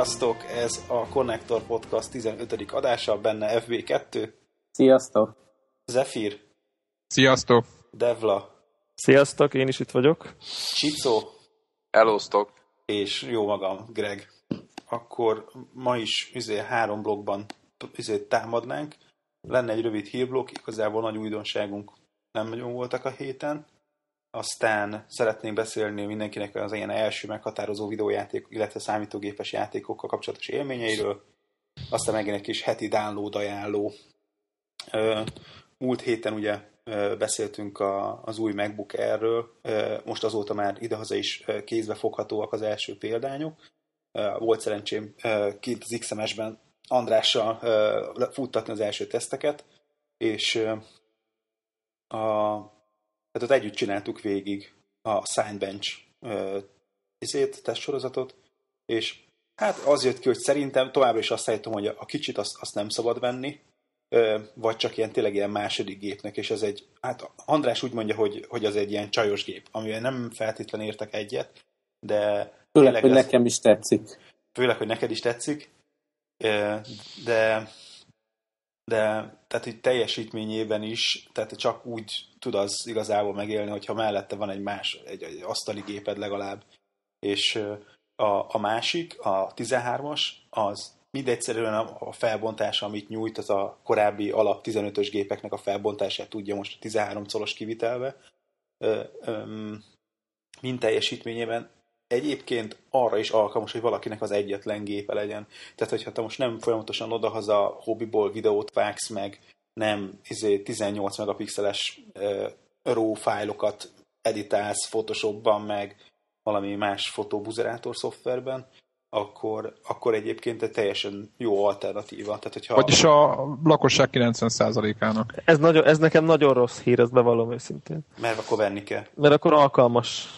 Sziasztok! Ez a Connector Podcast 15. adása, benne FB2. Sziasztok! Zephyr. Sziasztok! Devla. Sziasztok, én is itt vagyok. Csicó. Elosztok. És jó magam, Greg. Akkor ma is üzé, három blogban üzé, támadnánk. Lenne egy rövid hírblokk, igazából nagy újdonságunk nem nagyon voltak a héten. Aztán szeretnénk beszélni mindenkinek az ilyen első meghatározó videójáték, illetve számítógépes játékokkal kapcsolatos élményeiről. Aztán megint egy kis heti download ajánló. Múlt héten ugye beszéltünk a, az új MacBook Air-ről, most azóta már idehaza is kézbe foghatóak az első példányok. Volt szerencsém kint az XMS-ben Andrással futtatni az első teszteket, és a, tehát ott együtt csináltuk végig a Signbench izét, testsorozatot, és hát az jött ki, hogy szerintem továbbra is azt állítom, hogy a kicsit azt, azt nem szabad venni, vagy csak ilyen tényleg ilyen második gépnek, és ez egy, hát András úgy mondja, hogy, hogy az egy ilyen csajos gép, amivel nem feltétlenül értek egyet, de... Főleg, hogy nekem is tetszik. Főleg, hogy neked is tetszik, de de tehát hogy teljesítményében is, tehát csak úgy tud az igazából megélni, hogyha mellette van egy más, egy, egy asztali géped legalább. És a, a másik, a 13-as, az mindegyszerűen a felbontás, amit nyújt, az a korábbi alap 15-ös gépeknek a felbontását tudja most a 13 colos kivitelbe. Mind teljesítményében egyébként arra is alkalmas, hogy valakinek az egyetlen gépe legyen. Tehát, hogyha te most nem folyamatosan odahaza hobbiból videót vágsz meg, nem izé, 18 megapixeles uh, RAW fájlokat editálsz Photoshopban, meg valami más fotóbuzerátor szoftverben, akkor, akkor egyébként egy teljesen jó alternatíva. Tehát, hogyha... Vagyis a lakosság 90%-ának. Ez, nagyon, ez nekem nagyon rossz hír, ezt bevallom őszintén. Mert akkor venni kell. Mert akkor alkalmas.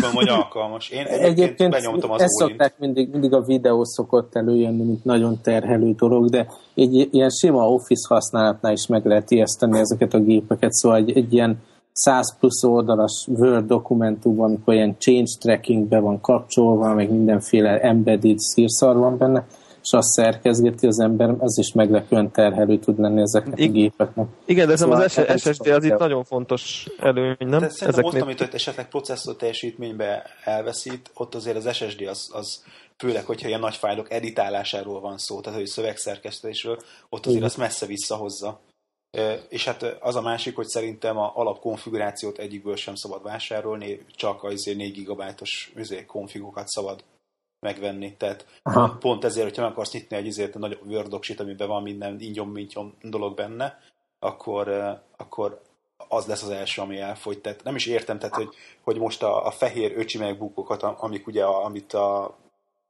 Nem hogy alkalmas. Én egyébként, egyébként benyomtam az ezt szokták mindig, mindig a videó szokott előjönni, mint nagyon terhelő dolog, de egy ilyen sima Office használatnál is meg lehet ijeszteni ezeket a gépeket, szóval egy, egy ilyen 100 plusz oldalas Word dokumentumban, amikor ilyen change trackingbe van kapcsolva, meg mindenféle embedded szírszar van benne, és azt szerkezgeti az ember, az is meglepően terhelő tud lenni ezeknek I- a gépeknek. Igen, de szóval az SSD az itt nagyon fontos előny, nem? De szerintem ott, amit ott esetleg processzor teljesítménybe elveszít, ott azért az SSD az, az főleg, hogyha ilyen nagy fájlok editálásáról van szó, tehát hogy szövegszerkesztésről, ott azért azt messze visszahozza. És hát az a másik, hogy szerintem a alapkonfigurációt egyikből sem szabad vásárolni, csak az 4 GB-os konfigurokat szabad megvenni. Tehát Aha. pont ezért, hogyha meg akarsz nyitni egy izért, nagy Word amiben van minden ingyom dolog benne, akkor, akkor az lesz az első, ami elfogy. Tehát nem is értem, tehát, hogy, hogy most a, a fehér öcsi megbukókat, amik ugye, a, amit a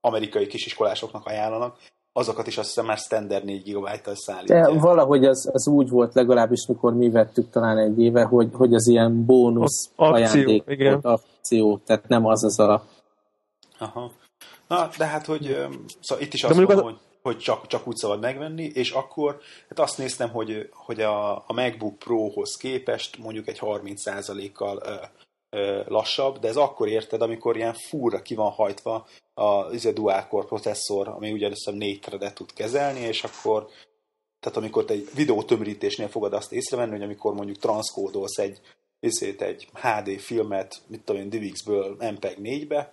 amerikai kisiskolásoknak ajánlanak, azokat is azt hiszem már standard 4 GB-tal szállítja. De valahogy az, az úgy volt legalábbis, mikor mi vettük talán egy éve, hogy, hogy az ilyen bónusz akció, ajándék igen. volt akció, tehát nem az az alap. Aha. Na, de hát, hogy szóval itt is azt mondom, az... hogy, hogy csak, csak úgy szabad megvenni, és akkor hát azt néztem, hogy, hogy a, a MacBook Pro-hoz képest mondjuk egy 30%-kal lassabb, de ez akkor érted, amikor ilyen fúra ki van hajtva a, ez a dual core processzor, ami ugye azt négy threadet tud kezelni, és akkor tehát amikor te egy videótömörítésnél fogod azt észrevenni, hogy amikor mondjuk transzkódolsz egy, ezért egy HD filmet, mit tudom én, DivX-ből MPEG 4-be,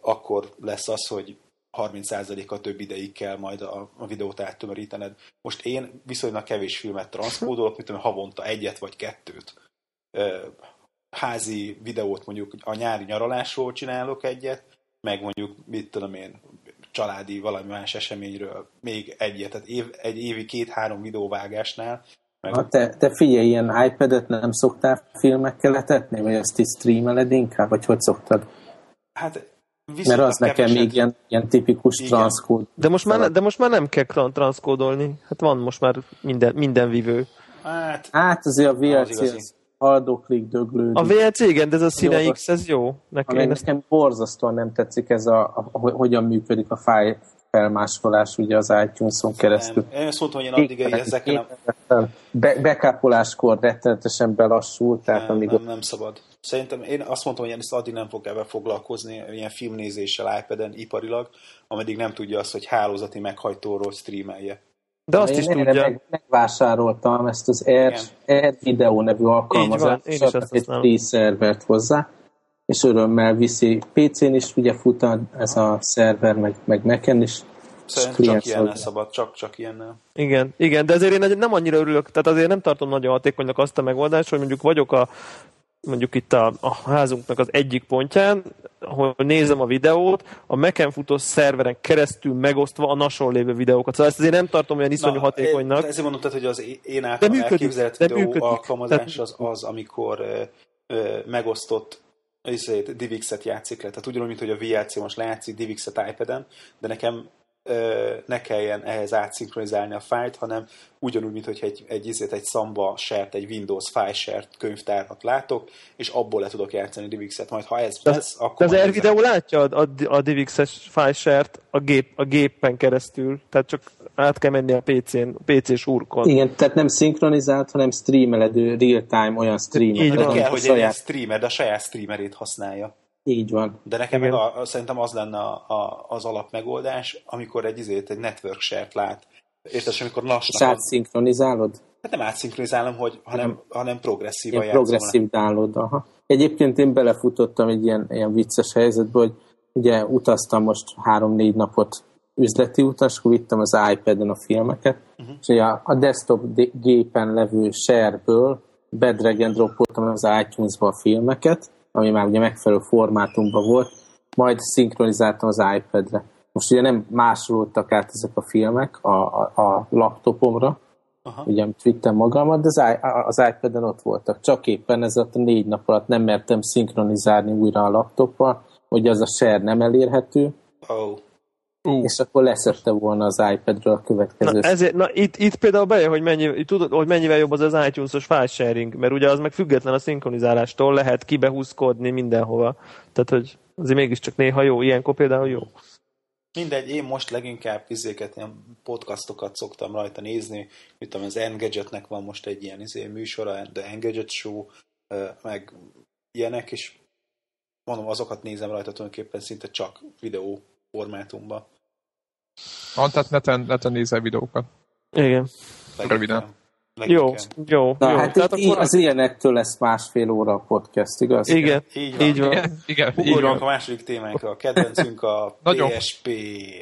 akkor lesz az, hogy 30%-a több ideig kell majd a, a videót áttömörítened. Most én viszonylag kevés filmet transzkódolok, mint tudom, havonta egyet vagy kettőt házi videót mondjuk a nyári nyaralásról csinálok egyet, meg mondjuk, mit tudom én, családi valami más eseményről még egyet, tehát év, egy évi két-három videóvágásnál. Meg... Ha te, te figyelj, ilyen iPad-et nem szoktál filmekkel letetni, vagy ezt is streameled inkább, vagy hogy szoktad? Hát Mert az nekem még ilyen, ilyen tipikus transzkód. De most, már, de most már nem kell transzkódolni. Hát van most már minden, minden vívő. Hát, hát azért a VLC az, az haldoklik, döglődik. A VLC, igen, de ez a Cine X, ez jó. Nekem, nekem ezt... borzasztóan nem tetszik ez a, a, a, hogyan működik a fáj felmásolás ugye az iTunes-on keresztül. Nem, én azt mondtam, hogy én addig ezekkel nem... Be, backupoláskor rettenetesen belassult, tehát nem, amíg... Nem, nem szabad. Szerintem én azt mondtam, hogy én ezt addig nem fog ebben foglalkozni, ilyen filmnézéssel iPad-en iparilag, ameddig nem tudja azt, hogy hálózati meghajtóról streamelje. De azt én is tudja. Meg, megvásároltam ezt az Air, Air Video nevű alkalmazást, és egy free szervert hozzá, és örömmel viszi. PC-n is ugye fut ez a szerver, meg, meg Mac-en is. Szerintem csak ilyennel szabad, csak, csak ilyennel. Igen, igen, de azért én nem annyira örülök, tehát azért nem tartom nagyon hatékonynak azt a megoldást, hogy mondjuk vagyok a mondjuk itt a, a házunknak az egyik pontján, ahol nézem a videót, a Mac-en futó szerveren keresztül megosztva a nason lévő videókat. Szóval ezt azért nem tartom olyan iszonyú Na, hatékonynak. Ezért mondod, hogy az én általam elképzelt videó működik. alkalmazás az, az, amikor ö, ö, megosztott DivX-et játszik le. Tehát ugyanúgy, mint hogy a VLC most lejátszik DivX-et iPad-en, de nekem ne kelljen ehhez átszinkronizálni a fájlt, hanem ugyanúgy, mint hogy egy, egy, egy, egy Samba share egy Windows file share könyvtárat látok, és abból le tudok játszani DivX-et. Majd ha ez lesz, akkor... De az Air látja a, a, a DivX-es file share-t a, gép, a gépen keresztül, tehát csak át kell menni a PC-n, PC-s úrkon. Igen, tehát nem szinkronizált, hanem streameledő, real-time olyan streamer. Így van. kell, hogy saját... streamer, de a saját streamerét használja. Így van. De nekem meg a, a, szerintem az lenne a, a, az alapmegoldás, amikor egy, izét, egy network share-t lát. Érted, amikor lassnak... És átszinkronizálod? Hát nem átszinkronizálom, hogy, hanem, hanem progresszívan játszom. Progresszív download, aha. Egyébként én belefutottam egy ilyen, ilyen vicces helyzetbe, hogy ugye utaztam most három-négy napot üzleti utas, akkor vittem az iPad-en a filmeket, uh-huh. és a, a desktop gépen levő share-ből bedrag and dropoltam az iTunes-ba a filmeket, ami már ugye megfelelő formátumban volt, majd szinkronizáltam az iPad-re. Most ugye nem másolódtak át ezek a filmek a, a, a laptopomra, Aha. ugye amit vittem magammal, de az, az iPad-en ott voltak. Csak éppen ez a négy nap alatt nem mertem szinkronizálni újra a laptoppal, hogy az a share nem elérhető, oh. Uh. És akkor leszette volna az iPad-ről a következő. Na, ezért, na itt, itt például bejön, hogy, mennyi, tudod, hogy mennyivel jobb az az iTunes-os file sharing, mert ugye az meg független a szinkronizálástól, lehet kibehúzkodni mindenhova. Tehát, hogy azért mégiscsak néha jó, ilyenkor például jó. Mindegy, én most leginkább izéket, ilyen podcastokat szoktam rajta nézni, mint az Engadgetnek van most egy ilyen izé, műsora, The Engadget Show, meg ilyenek, és mondom, azokat nézem rajta tulajdonképpen szinte csak videó formátumba. Ah, tehát neten, neten nézel videókat. Igen. Röviden. Jó, jó, Na, jó. Hát Tehát így, akkor... az ilyenektől lesz másfél óra a podcast, igaz? Igen, így van. Így van. Igen, igen, így van. a második témánkra. A kedvencünk a PSP,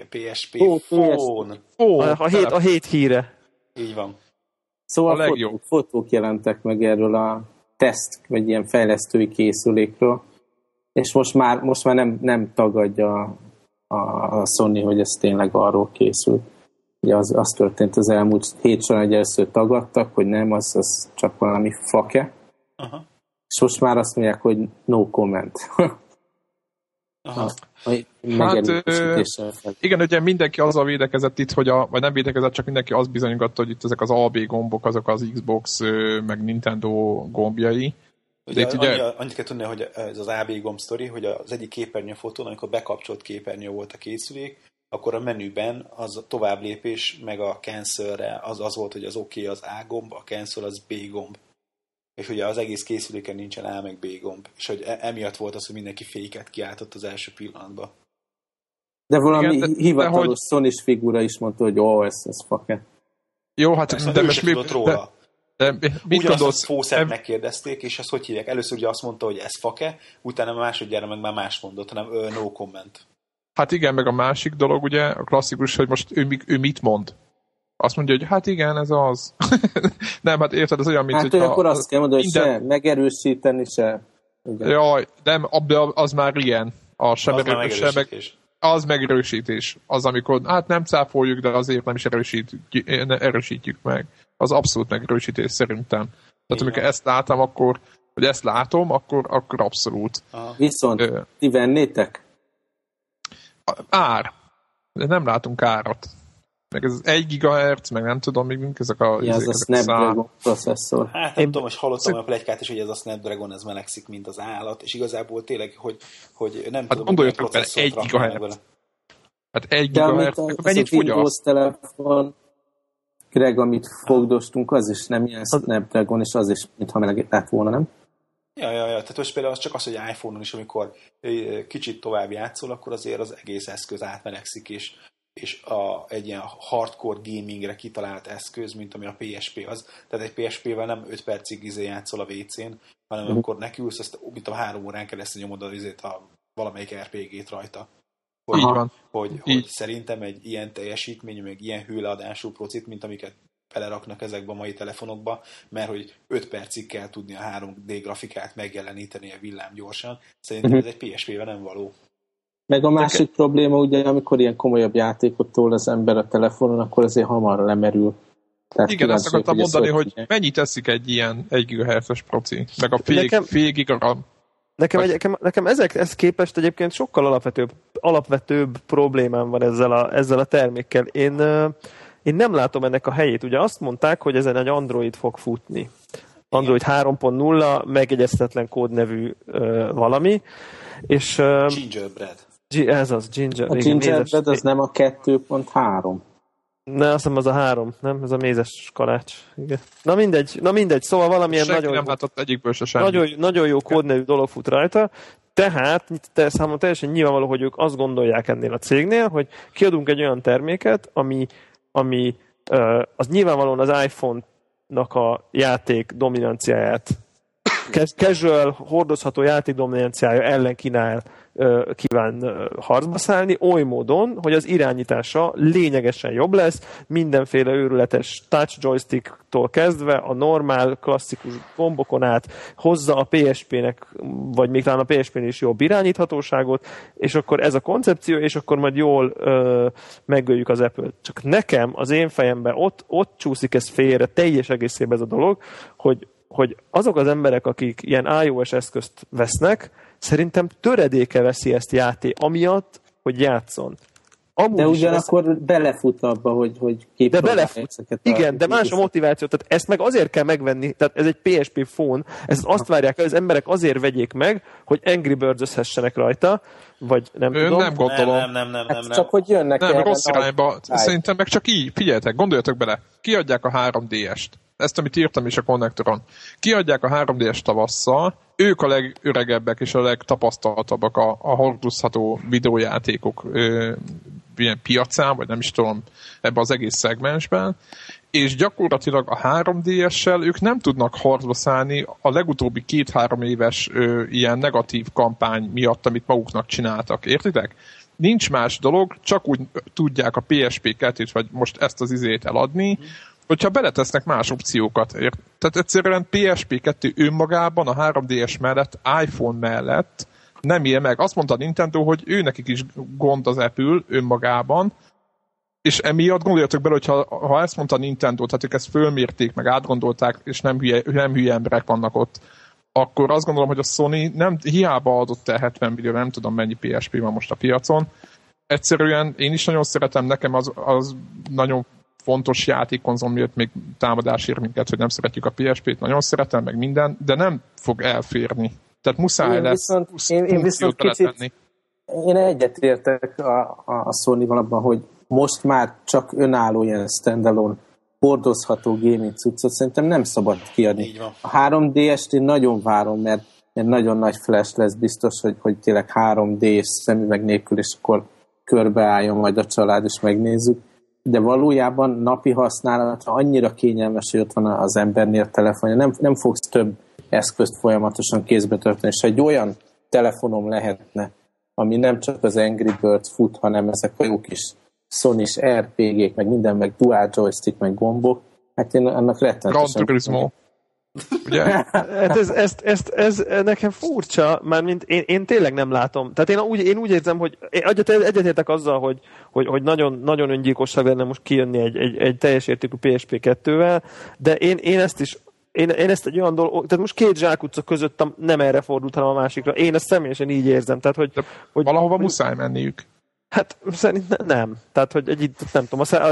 PSP oh, Phone. Oh, a, hét, a hét híre. Így van. Szóval a fotók, fotók jelentek meg erről a teszt, vagy ilyen fejlesztői készülékről, és most már, most már nem, nem tagadja a Sony, hogy ez tényleg arról készült. Ugye az, az történt az elmúlt hét során, hogy először tagadtak, hogy nem, az, az csak valami fake. Aha. És most már azt mondják, hogy no comment. Aha. Hát, ö, igen, ugye mindenki azzal védekezett itt, hogy a, vagy nem védekezett, csak mindenki azt bizonyította, hogy itt ezek az AB gombok, azok az Xbox, meg Nintendo gombjai, Ugye, ugye... Annyi, annyit kell tudni, hogy ez az AB gomb sztori, hogy az egyik képernyőfotón, amikor bekapcsolt képernyő volt a készülék, akkor a menüben az a tovább lépés, meg a cancel az az volt, hogy az oké okay az A gomb, a cancel az B gomb. És ugye az egész készüléken nincsen A meg B gomb. És hogy e- emiatt volt az, hogy mindenki féket kiáltott az első pillanatban. De valami Igen, de, hivatalos de, hogy... sony figura is mondta, hogy ó, ez, ez fake. Jó, hát Persze, de most még... róla. De mit gondolsz? Fószert megkérdezték, és azt hogy hívják? Először ugye azt mondta, hogy ez fake, utána a másodjára meg már más mondott, hanem uh, no comment. Hát igen, meg a másik dolog ugye, a klasszikus, hogy most ő, ő mit mond. Azt mondja, hogy hát igen, ez az. nem, hát érted, ez olyan, mint hát, hogy... akkor azt kell mondani, hogy minden... se megerősíteni, se... Igen. Jaj, nem, az már ilyen. A sem az, erő, sem meg, az megerősítés. Az, amikor, hát nem cáfoljuk, de azért nem is erősítjük, erősítjük meg az abszolút megerősítés szerintem. Tehát amikor ezt látom, akkor, vagy ezt látom, akkor, akkor abszolút. Aha. Viszont Ö, ti vennétek? Ár. De nem látunk árat. Meg ez 1 GHz, meg nem tudom, még ezek a... Ja, ez a Snapdragon szám. processzor. Hát nem Én tudom, és hallottam a plegykát is, hogy ez a Snapdragon ez melegszik, mint az állat, és igazából tényleg, hogy, hogy nem hát tudom, hogy processzort 1 GHz. Hát egy gigahertz, mennyit fogyaszt? telefon, Greg, amit fogdostunk, az is nem ilyen Snapdragon, és az is, mintha meleg lett volna, nem? Ja, ja, ja. Tehát most például az csak az, hogy iPhone-on is, amikor kicsit tovább játszol, akkor azért az egész eszköz átmenekszik, és, és a, egy ilyen hardcore gamingre kitalált eszköz, mint ami a PSP az. Tehát egy PSP-vel nem 5 percig izé játszol a WC-n, hanem mm. amikor nekiülsz, azt mint a három órán keresztül nyomod az izét a valamelyik RPG-t rajta. Hogy, van. Hogy, hogy szerintem egy ilyen teljesítmény, meg ilyen hőleadású procit, mint amiket beleraknak ezekbe a mai telefonokba, mert hogy 5 percig kell tudni a 3D grafikát megjeleníteni a villám gyorsan. Szerintem uh-huh. ez egy PSP-vel nem való. Meg a másik okay. probléma, ugye, amikor ilyen komolyabb játékot tol az ember a telefonon, akkor azért hamar lemerül. Tehát Igen, azt akartam mondani, hogy mennyit teszik egy ilyen 1 GHz-es proci, meg a fél, nekem, fél gigaram. Nekem, egy, nekem, nekem ezek, ez képest egyébként sokkal alapvetőbb, alapvetőbb problémám van ezzel a, ezzel a termékkel. Én, én nem látom ennek a helyét. Ugye azt mondták, hogy ezen egy Android fog futni. Android 3.0 megjegyeztetlen kódnevű uh, valami. És, uh, Gingerbread. Ez az, Ginger. A Gingerbread az nem a 2.3. Ne, azt hiszem az a három, nem? Ez a mézes kalács. Igen. Na mindegy, na mindegy, szóval valamilyen Senki nagyon... nem látott egyikből se semmi. Nagyon, nagyon jó kódnevű dolog fut rajta, tehát te, számomra teljesen nyilvánvaló, hogy ők azt gondolják ennél a cégnél, hogy kiadunk egy olyan terméket, ami, ami az nyilvánvalóan az iPhone-nak a játék dominanciáját casual, hordozható játék dominanciája ellen kínál kíván harcba szállni, oly módon, hogy az irányítása lényegesen jobb lesz, mindenféle őrületes touch joysticktól kezdve a normál, klasszikus gombokon át hozza a PSP-nek, vagy még talán a PSP-n is jobb irányíthatóságot, és akkor ez a koncepció, és akkor majd jól ö, megöljük az Apple-t. Csak nekem, az én fejemben ott, ott csúszik ez félre teljes egészében ez a dolog, hogy hogy azok az emberek, akik ilyen iOS eszközt vesznek, szerintem töredéke veszi ezt játék, amiatt, hogy játszon. Amúgy de ugyanakkor ez... belefut abba, hogy, hogy de belefut. Igen, de más a motiváció. Tehát ezt meg azért kell megvenni, tehát ez egy PSP phone, ezt azt várják hogy az emberek azért vegyék meg, hogy Angry birds rajta, vagy nem Ön tudom. nem gondolom. Nem, nem, nem, nem, hát nem. Csak hogy jönnek Nem, rossz irányba. Szerintem meg csak így, figyeljetek, gondoljatok bele. Kiadják a 3DS-t ezt, amit írtam is a konnektoron. Kiadják a 3D-es tavasszal, ők a legöregebbek és a legtapasztaltabbak a, a hordozható videójátékok ö, ilyen piacán, vagy nem is tudom, ebbe az egész szegmensben, és gyakorlatilag a 3DS-sel ők nem tudnak harcba szállni a legutóbbi két-három éves ö, ilyen negatív kampány miatt, amit maguknak csináltak. Értitek? Nincs más dolog, csak úgy tudják a PSP-ket, vagy most ezt az izét eladni, hogyha beletesznek más opciókat. Ért? Tehát egyszerűen PSP2 önmagában a 3DS mellett, iPhone mellett nem él meg. Azt mondta a Nintendo, hogy ő nekik is gond az Apple önmagában, és emiatt gondoljatok bele, hogy ha, ha ezt mondta a Nintendo, tehát ők ezt fölmérték, meg átgondolták, és nem hülye, nem hülye emberek vannak ott, akkor azt gondolom, hogy a Sony nem, hiába adott el 70 millió, nem tudom mennyi PSP van most a piacon. Egyszerűen én is nagyon szeretem, nekem az, az nagyon fontos játékkonzol miatt még támadás ér minket, hogy nem szeretjük a PSP-t, nagyon szeretem, meg minden, de nem fog elférni. Tehát muszáj én lesz viszont, én, én viszont kicsit, én egyetértek a, a, a sony abban, hogy most már csak önálló ilyen standalone hordozható gaming cuccot szerintem nem szabad kiadni. A 3DS-t én nagyon várom, mert egy nagyon nagy flash lesz biztos, hogy, hogy tényleg 3D-s szemüveg nélkül, és akkor körbeálljon majd a család, és megnézzük de valójában napi használatra annyira kényelmes, hogy ott van az embernél telefonja, nem, nem fogsz több eszközt folyamatosan kézbe tölteni, és egy olyan telefonom lehetne, ami nem csak az Angry Birds fut, hanem ezek a jó kis sony RPG-k, meg minden, meg dual joystick, meg gombok, hát én annak rettenetesen... Gran Ugye? hát ez, ez, ez, ez, nekem furcsa, mert mint én, én tényleg nem látom. Tehát én úgy, én úgy érzem, hogy én egyetértek azzal, hogy, hogy, hogy nagyon, nagyon öngyilkosság lenne most kijönni egy, egy, egy teljes értékű PSP2-vel, de én, én ezt is én, én ezt egy olyan dolog, tehát most két zsákutca között nem erre fordult, hanem a másikra. Én ezt személyesen így érzem. Tehát, hogy, hogy valahova hogy, muszáj menniük. Hát szerintem nem. Tehát, hogy egy, nem tudom, a,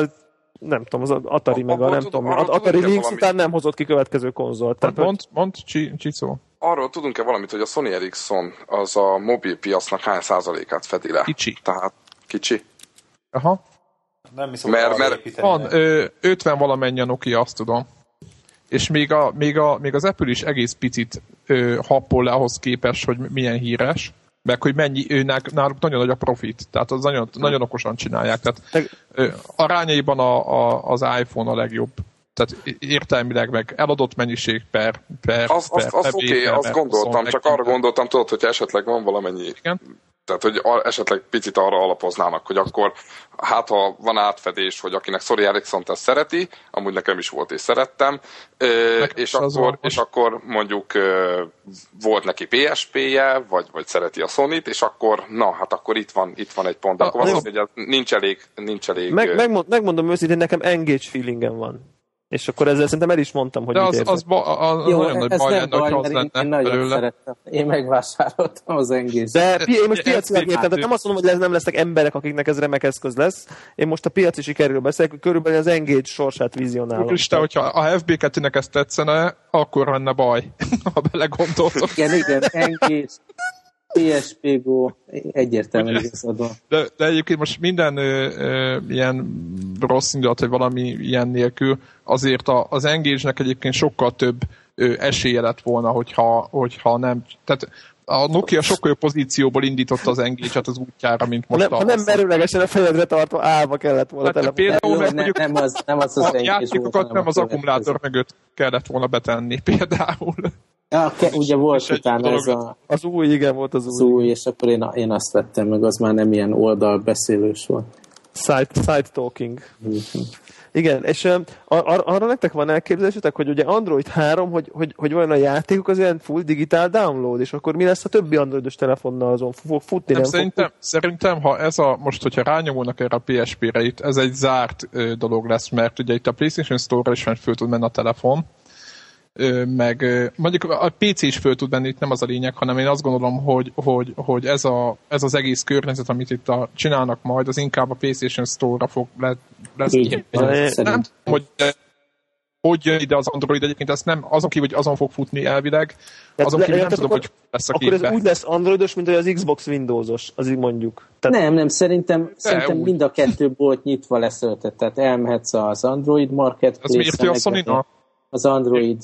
nem tudom, az Atari a, meg a nem tudom, az Atari Lynx valami... után nem hozott ki következő konzolt. Tehát, mond, hogy... mond, Csicó. Arról tudunk-e valamit, hogy a Sony Ericsson az a mobil piacnak hány százalékát fedi le? Kicsi. Tehát kicsi? Aha. Nem mi mert, mert van, ö, 50 valamennyi a Nokia, azt tudom. És még, a, még, a, még az Apple is egész picit ö, happol le ahhoz képest, hogy milyen híres, meg hogy mennyi, ő, náluk nagyon nagy a profit, tehát az nagyon, nagyon okosan csinálják. Tehát ö, arányaiban a, a, az iPhone a legjobb tehát értelmileg meg eladott mennyiség per, per, az, per, az, az oké, okay, azt gondoltam, csak arra gondoltam, tudod, hogy esetleg van valamennyi Igen? Tehát, hogy esetleg picit arra alapoznának, hogy akkor hát ha van átfedés, hogy akinek Sori ericsson ezt szereti, amúgy nekem is volt és szerettem, és akkor, és akkor mondjuk volt neki PSP-je, vagy, vagy szereti a Sony-t, és akkor na, hát akkor itt van, itt van egy pont. Akkor van, hogy nincs elég, nincs elég... Meg, megmond, megmondom őszintén, nekem engage feelingem van. És akkor ezzel szerintem el is mondtam, hogy De az, az, ba, az Jó, nagyon nagy baj lenne, hogy az lenne én nagyon belőle. szerettem. Én megvásároltam az engész. De én most piacilag értem, tehát nem azt mondom, hogy nem lesznek emberek, akiknek ez remek eszköz lesz. Én most a piaci sikerről beszélek, körülbelül az engage sorsát vizionálom. Isten, hogyha a FB2-nek ezt tetszene, akkor lenne baj, ha belegondoltok. Igen, igen, engage. PSP Go egyértelműen igazad De, de egyébként most minden ö, ö, ilyen rossz indulat, vagy valami ilyen nélkül, azért a, az Engage-nek egyébként sokkal több ö, esélye lett volna, hogyha, hogyha nem... Tehát a Nokia sokkal jobb pozícióból indította az engage az útjára, mint most. Nem, a, nem merőlegesen a fejedre tartva állva kellett volna. Hát, például meg nem, nem, az, nem az, az a játékokat nem az akkumulátor mögött kellett volna betenni, például. Ja, ke, ugye volt utána ez a... Az új, igen, volt az új. Az új, és akkor én, én azt vettem meg, az már nem ilyen oldalbeszélős volt. Side, side talking. Igen, és uh, ar- arra nektek van elképzelésetek, hogy ugye Android 3, hogy, hogy, hogy vajon a játékok az ilyen full digitál download, és akkor mi lesz a többi androidos telefonnal azon? Fog futni? Nem, nem szerintem, fog... szerintem, ha ez a, most, hogyha rányomulnak erre a PSP-re, itt ez egy zárt ö, dolog lesz, mert ugye itt a PlayStation Store-ra is föl tud menni a telefon, meg mondjuk a PC is föl tud menni, itt nem az a lényeg, hanem én azt gondolom, hogy, hogy, hogy ez, a, ez az egész környezet, amit itt a, csinálnak majd, az inkább a PlayStation Store-ra fog le, lesz Így, Nem hogy hogy jön ide az Android egyébként, ezt nem, azon kívül, hogy azon fog futni elvileg, azon kívül nem tudom, hogy lesz a Akkor ez úgy lesz Androidos, mint hogy az Xbox Windowsos, az így mondjuk. Tehát... Nem, nem, szerintem, szerintem mind a kettő bolt nyitva lesz tehát elmehetsz az Android Marketplace-re, az, az Android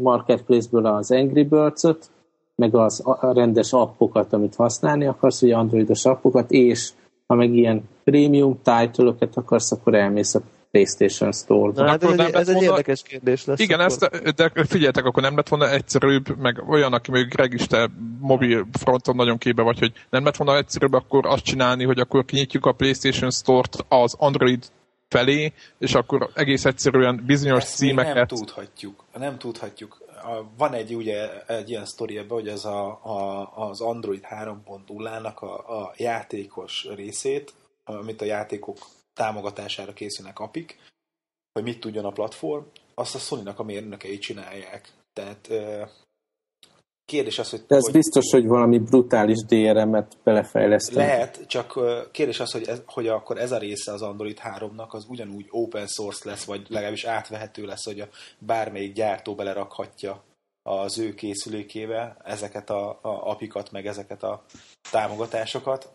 marketplace-ből az Angry Birds-ot, meg az a rendes appokat, amit használni akarsz, ugye androidos appokat, és ha meg ilyen premium title akarsz, akkor elmész a PlayStation Store-ba. hát ez, egy, ez egy érdekes kérdés lesz. Igen, ezt, de figyeljetek, akkor nem lett volna egyszerűbb, meg olyan, aki még Greg is te mobil fronton nagyon képbe vagy, hogy nem lett volna egyszerűbb akkor azt csinálni, hogy akkor kinyitjuk a PlayStation Store-t az Android felé, és akkor egész egyszerűen bizonyos Ezt címeket... nem tudhatjuk. Nem tudhatjuk. Van egy, ugye, egy ilyen sztori ebbe, hogy ez a, a, az Android 3.0-nak a, a játékos részét, amit a játékok támogatására készülnek apik, hogy mit tudjon a platform, azt a Sony-nak a mérnökei csinálják. Tehát Kérdés az, hogy... De ez hogy, biztos, hogy valami brutális DRM-et belefejleszteni. Lehet, csak kérdés az, hogy, ez, hogy akkor ez a része az Android 3-nak az ugyanúgy open source lesz, vagy legalábbis átvehető lesz, hogy a bármelyik gyártó belerakhatja az ő készülékébe ezeket a, a apikat, meg ezeket a támogatásokat,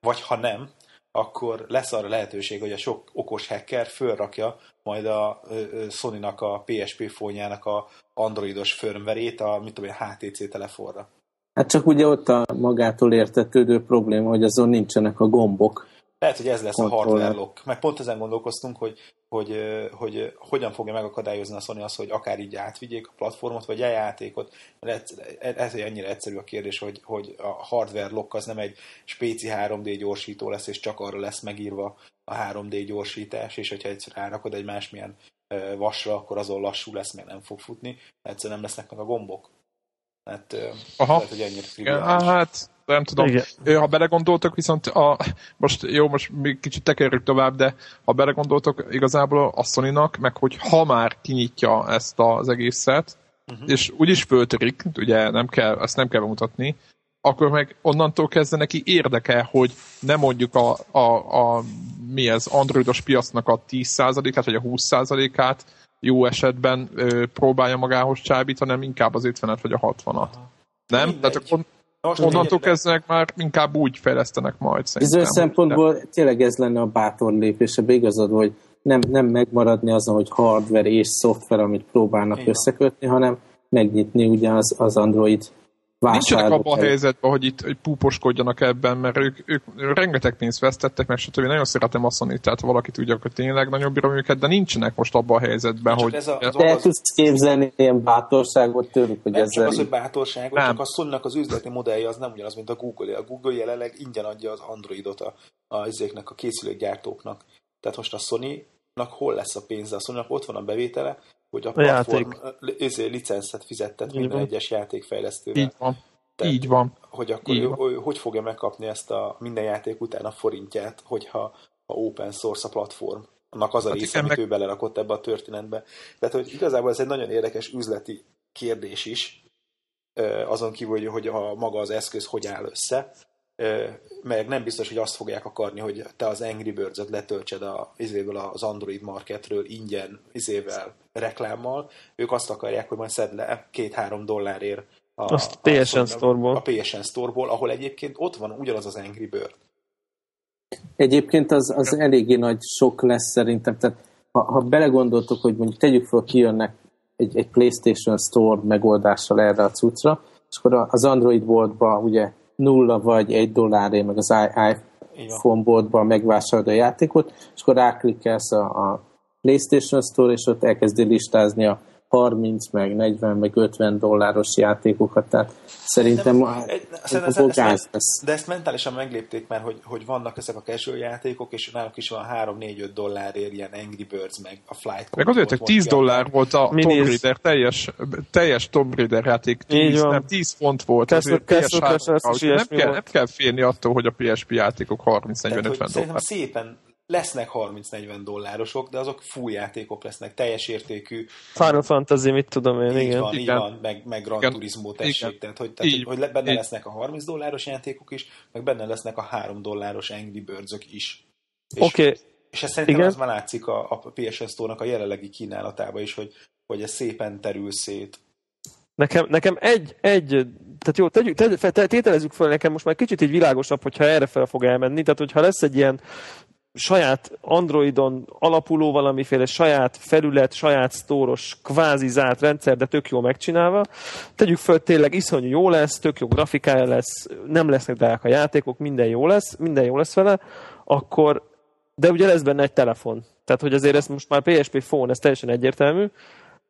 vagy ha nem, akkor lesz arra lehetőség, hogy a sok okos hacker fölrakja majd a Sony-nak a PSP fónjának a androidos firmverét a, mit tudom, a HTC telefonra. Hát csak ugye ott a magától értetődő probléma, hogy azon nincsenek a gombok. Lehet, hogy ez lesz a hardware lock. Meg pont ezen gondolkoztunk, hogy, hogy, hogy, hogy hogyan fogja megakadályozni a Sony azt, hogy akár így átvigyék a platformot, vagy a játékot. Ez, ez ennyire egyszerű a kérdés, hogy, hogy a hardware lock az nem egy spéci 3D gyorsító lesz, és csak arra lesz megírva a 3D gyorsítás, és hogyha egyszer rárakod egy másmilyen vasra, akkor azon lassú lesz, meg nem fog futni, egyszerűen nem lesznek meg a gombok. Hát, Aha. lehet, hogy ennyire Igen, hát nem tudom. Igen. Ha belegondoltok, viszont a, most jó, most még kicsit tekerjük tovább, de ha belegondoltok igazából a sony meg hogy ha már kinyitja ezt az egészet, uh-huh. és úgyis föltörik, ugye nem kell, ezt nem kell bemutatni, akkor meg onnantól kezdve neki érdeke, hogy nem mondjuk a, a, a mi ez, androidos piacnak a 10%-át, vagy a 20%-át jó esetben ö, próbálja magához csábítani, hanem inkább az 50-et vagy a 60-at. Nem? Mindegy. Tehát akkor Most Onnantól kezdve már inkább úgy fejlesztenek majd szerintem. Bizonyos szempontból tényleg ez lenne a bátor lépés, ebbe igazad, hogy nem, nem megmaradni azon, hogy hardware és szoftver, amit próbálnak Igen. összekötni, hanem megnyitni ugye az, az Android Nincsenek abban a helyzetben, hogy itt hogy púposkodjanak ebben, mert ők, ők rengeteg pénzt vesztettek, meg stb. Nagyon szeretem azt mondani, tehát valaki tudja, hogy tényleg nagyon bírom őket, de nincsenek most abban a helyzetben, hogy... Ez a, az de el tudsz képzelni ilyen bátorságot tőlük, hogy ez Csak az, hogy bátorságot, nem. csak a sony az üzleti modellje az nem ugyanaz, mint a Google. A Google jelenleg ingyen adja az Androidot a, a, a, a készülőgyártóknak. Tehát most a Sony hol lesz a pénze? A sony ott van a bevétele, hogy a, a platform izé, licenszet fizettet minden van. egyes játékfejlesztőre. Így van. Tehát, Így van. Hogy akkor Így van. Ő, hogy fogja megkapni ezt a minden játék után a forintját, hogyha a open source a platform annak az a hát része, amit meg... ő belerakott ebbe a történetbe. Tehát, hogy igazából ez egy nagyon érdekes üzleti kérdés is, azon kívül, hogy, hogy a maga az eszköz hogy áll össze, meg nem biztos, hogy azt fogják akarni, hogy te az Angry Birds-ot letöltsed a, izéből az Android marketről ingyen izével, reklámmal. Ők azt akarják, hogy majd szed le két-három dollárért a, azt a PSN Store-ból. A PSN Store-ból, ahol egyébként ott van ugyanaz az Angry Bird. Egyébként az, az eléggé nagy sok lesz szerintem. Tehát, ha, ha belegondoltok, hogy mondjuk tegyük fel, kijönnek egy, egy PlayStation Store megoldással erre a cuccra, és akkor az Android boltba ugye nulla vagy egy dolláré, meg az iPhone boltban megvásárolod a játékot, és akkor ráklikkelsz a, a PlayStation Store, és ott elkezdi listázni a 30, meg 40, meg 50 dolláros játékokat, tehát szerintem de, a, szerintem a gáz lesz. De ezt mentálisan meglépték már, hogy, hogy vannak ezek a casual játékok, és náluk is van 3-4-5 dollárért ilyen Angry Birds, meg a Flight Meg azért, hogy 10 dollár volt a Minis. Tomb Raider, teljes, teljes Tomb Raider játék, 10, nem, 10 font volt. Nem, kell, nem kell félni attól, hogy a PSP játékok 30-40-50 dollár. szépen lesznek 30-40 dollárosok, de azok full játékok lesznek, teljes értékű. Final Fantasy, mit tudom én, így igen. Van, igen. Így van, meg, meg Gran igen. Turismo tessék, igen. tehát, hogy, tehát, hogy benne így. lesznek a 30 dolláros játékok is, meg benne lesznek a 3 dolláros Angry birds is. Oké. Okay. És ez szerintem igen. az már látszik a, a PSN Store-nak a jelenlegi kínálatába is, hogy, hogy ez szépen terül szét. Nekem, nekem egy, egy, tehát jó, tegyük, te, tételezzük fel nekem most már kicsit így világosabb, hogyha erre fel fog elmenni, tehát hogyha lesz egy ilyen saját Androidon alapuló valamiféle saját felület, saját sztóros, kvázi zárt rendszer, de tök jó megcsinálva. Tegyük föl, tényleg iszonyú jó lesz, tök jó grafikája lesz, nem lesznek drága játékok, minden jó lesz, minden jó lesz vele, akkor, de ugye lesz benne egy telefon. Tehát, hogy azért ez most már PSP Phone, ez teljesen egyértelmű,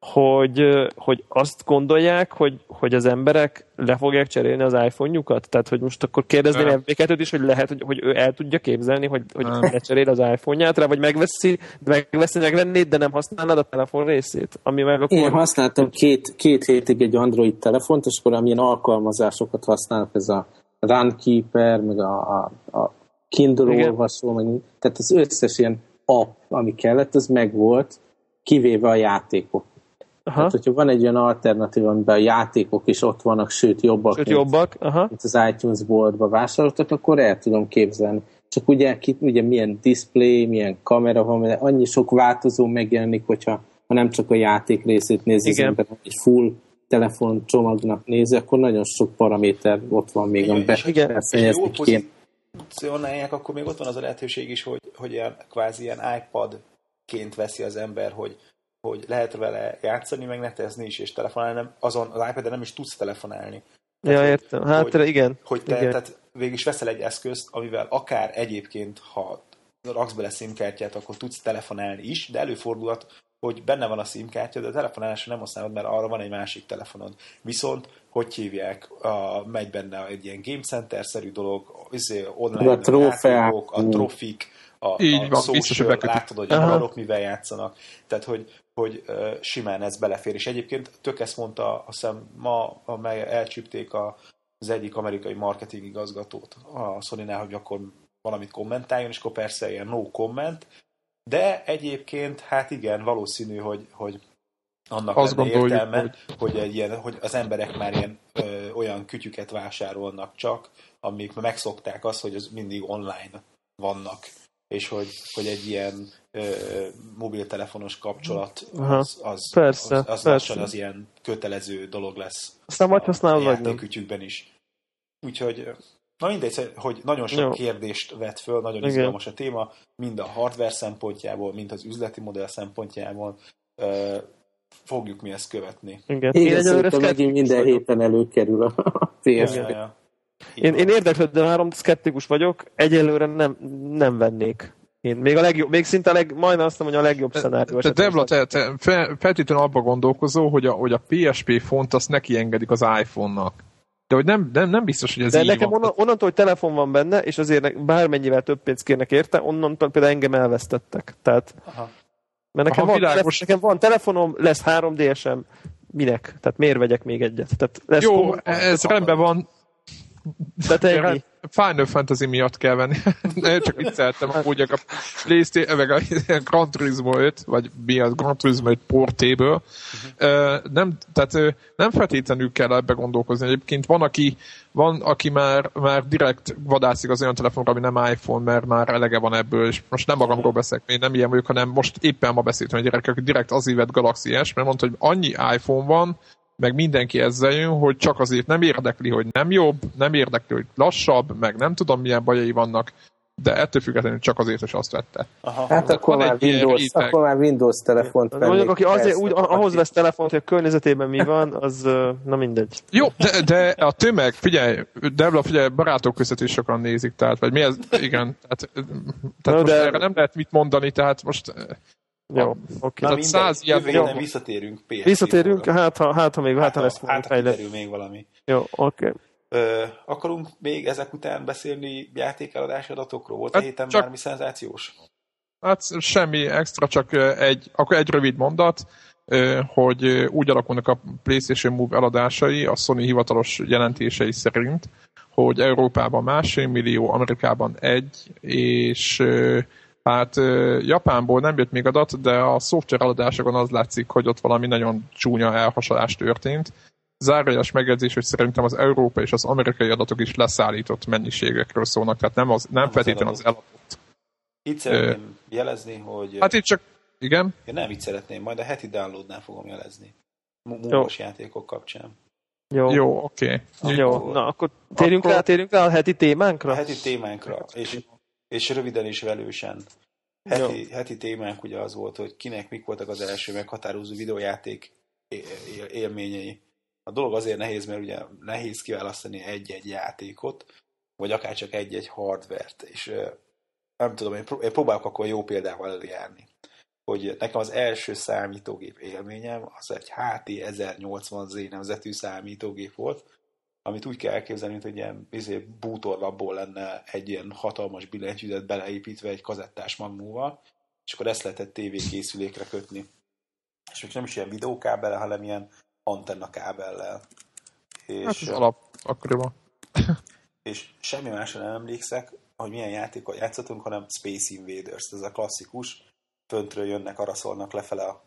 hogy, hogy azt gondolják, hogy, hogy az emberek le fogják cserélni az iPhone-jukat? Tehát, hogy most akkor kérdezném mv is, hogy lehet, hogy, hogy ő el tudja képzelni, hogy, hogy lecserél az iPhone-ját rá, vagy megveszi, megveszi, megvennéd, de nem használnád a telefon részét? Ami meg akkor... Én használtam két, két hétig egy Android telefont, és akkor amilyen alkalmazásokat használok, ez a Runkeeper, meg a, a, a Kindle Igen. olvasó, meg, tehát az összes ilyen app, ami kellett, az megvolt, kivéve a játékok Aha. Tehát, hogyha van egy olyan alternatív, amiben a játékok is ott vannak, sőt jobbak, sőt, mint, jobbak. Aha. mint az iTunes boltba vásároltak, akkor el tudom képzelni. Csak ugye, ugye milyen display, milyen kamera van, mert annyi sok változó megjelenik, hogyha ha nem csak a játék részét nézi Igen. az ember, egy full telefon csomagnak nézi, akkor nagyon sok paraméter ott van még, amiben felfejezni kéne. Pozícionálják, akkor még ott van az a lehetőség is, hogy, hogy ilyen, kvázi ilyen iPad-ként veszi az ember, hogy hogy lehet vele játszani, meg netezni is, és telefonálni, nem, azon az ipad nem is tudsz telefonálni. Tehát, ja, értem. Hát, hogy, igen. Hogy te, igen. tehát végig is veszel egy eszközt, amivel akár egyébként, ha raksz bele SIM-kártyát, akkor tudsz telefonálni is, de előfordulhat, hogy benne van a SIM-kártya, de a telefonálásra nem használod, mert arra van egy másik telefonod. Viszont, hogy hívják, a, megy benne egy ilyen Game Center-szerű dolog, izé, online a, játékok, a trofik, a, Így a van, social, látod, hogy haverok mivel játszanak. Tehát, hogy hogy uh, simán ez belefér. És egyébként tök ezt mondta, azt hiszem ma, amely elcsípték a, az egyik amerikai marketing igazgatót a sony hogy akkor valamit kommentáljon, és akkor persze ilyen no comment, de egyébként, hát igen, valószínű, hogy, hogy annak Azt lenne értelme, hogy... Hogy, egy ilyen, hogy az emberek már ilyen ö, olyan kütyüket vásárolnak csak, amik megszokták azt, hogy az mindig online vannak és hogy, hogy egy ilyen ö, mobiltelefonos kapcsolat az, az, persze, az, az persze. lassan az ilyen kötelező dolog lesz. Aztán majd használod, vagy nem. is. úgyhogy Na mindegy, hogy nagyon sok Jó. kérdést vet föl, nagyon Igen. izgalmas a téma, mind a hardware szempontjából, mind az üzleti modell szempontjából. Uh, fogjuk mi ezt követni. Igen, én, én egyelőre megint minden héten előkerül a PS. Ja, ja. Én, én érdeklődő három szkeptikus vagyok, egyelőre nem, nem vennék. Én még a legjobb, még szinte a leg, majdnem azt mondom, hogy a legjobb szenárió. Te, Devla, te, te feltétlenül abba gondolkozó, hogy a, hogy a PSP font azt neki engedik az iPhone-nak. De hogy nem, nem, nem biztos, hogy ez De így nekem van. onnantól, hogy telefon van benne, és azért bármennyivel több pénzt kérnek érte, onnantól például engem elvesztettek. Tehát, Aha. Mert nekem, Aha, van, telefon, nekem van telefonom, lesz 3DS-em, minek? Tehát miért vegyek még egyet? Tehát lesz Jó, komoly, ez rendben van, tehát ennyi. Final Fantasy miatt kell venni. Csak vicceltem, hogy a Playstation, meg a Gran Turismo 5, vagy mi az Gran Turismo 5 portéből. Uh-huh. Nem, tehát nem feltétlenül kell ebbe gondolkozni. Egyébként van, aki, van, aki már, már direkt vadászik az olyan telefonra, ami nem iPhone, mert már elege van ebből, és most nem magamról beszélek, én nem ilyen vagyok, hanem most éppen ma beszéltem egy gyerekek, direkt az vett Galaxy S, mert mondta, hogy annyi iPhone van, meg mindenki ezzel jön, hogy csak azért nem érdekli, hogy nem jobb, nem érdekli, hogy lassabb, meg nem tudom milyen bajai vannak, de ettől függetlenül csak azért is azt vette. Aha. Hát akkor már, Windows, akkor már Windows telefont Mondjuk, aki azért úgy, ahhoz vesz telefont, hogy a környezetében mi van, az na mindegy. Jó, de, de a tömeg, figyelj, Debla, figyelj, barátok között is sokan nézik, tehát, vagy mi ez, igen, tehát, tehát no, most de... erre nem lehet mit mondani, tehát most jó, oké. Okay. Na száz ilyen jó. visszatérünk PSP Visszatérünk, hát ha, hát, ha még, hát, hát ha lesz hát, ha még valami. Jó, oké. Okay. akarunk még ezek után beszélni játékeladási adatokról? Volt hát, a héten csak, bármi szenzációs? Hát semmi extra, csak egy, akkor egy rövid mondat, hogy úgy alakulnak a PlayStation Move eladásai a Sony hivatalos jelentései szerint, hogy Európában másfél millió, Amerikában egy, és Hát Japánból nem jött még adat, de a szoftver eladásokon az látszik, hogy ott valami nagyon csúnya elhasalás történt. Zárójeles megjegyzés, hogy szerintem az európai és az amerikai adatok is leszállított mennyiségekről szólnak, tehát nem, az, nem, nem feltétlenül az eladott. Itt szeretném Ö... jelezni, hogy... Hát itt csak, igen. Én nem így szeretném, majd a heti downloadnál fogom jelezni. Múlós játékok kapcsán. Jó, Jó oké. Okay. Jó, na akkor térjünk akkor... rá, térjünk rá a heti témánkra? A heti témánkra, és és röviden és velősen. Heti, heti témánk ugye az volt, hogy kinek mik voltak az első meghatározó videójáték élményei. A dolog azért nehéz, mert ugye nehéz kiválasztani egy-egy játékot, vagy akár csak egy-egy hardvert, és nem tudom, én próbálok akkor jó példával eljárni. Hogy nekem az első számítógép élményem az egy HT 1080Z nevezetű számítógép volt, amit úgy kell elképzelni, hogy ilyen izé, bútorlapból lenne egy ilyen hatalmas billentyűzet beleépítve egy kazettás magnóval, és akkor ezt lehetett tévékészülékre kötni. És most nem is ilyen videókábele, hanem ilyen antenna kábellel. És, hát az alap akkoriban. és semmi másra nem emlékszek, hogy milyen játékkal játszottunk, hanem Space Invaders, ez a klasszikus, föntről jönnek, araszolnak lefele a,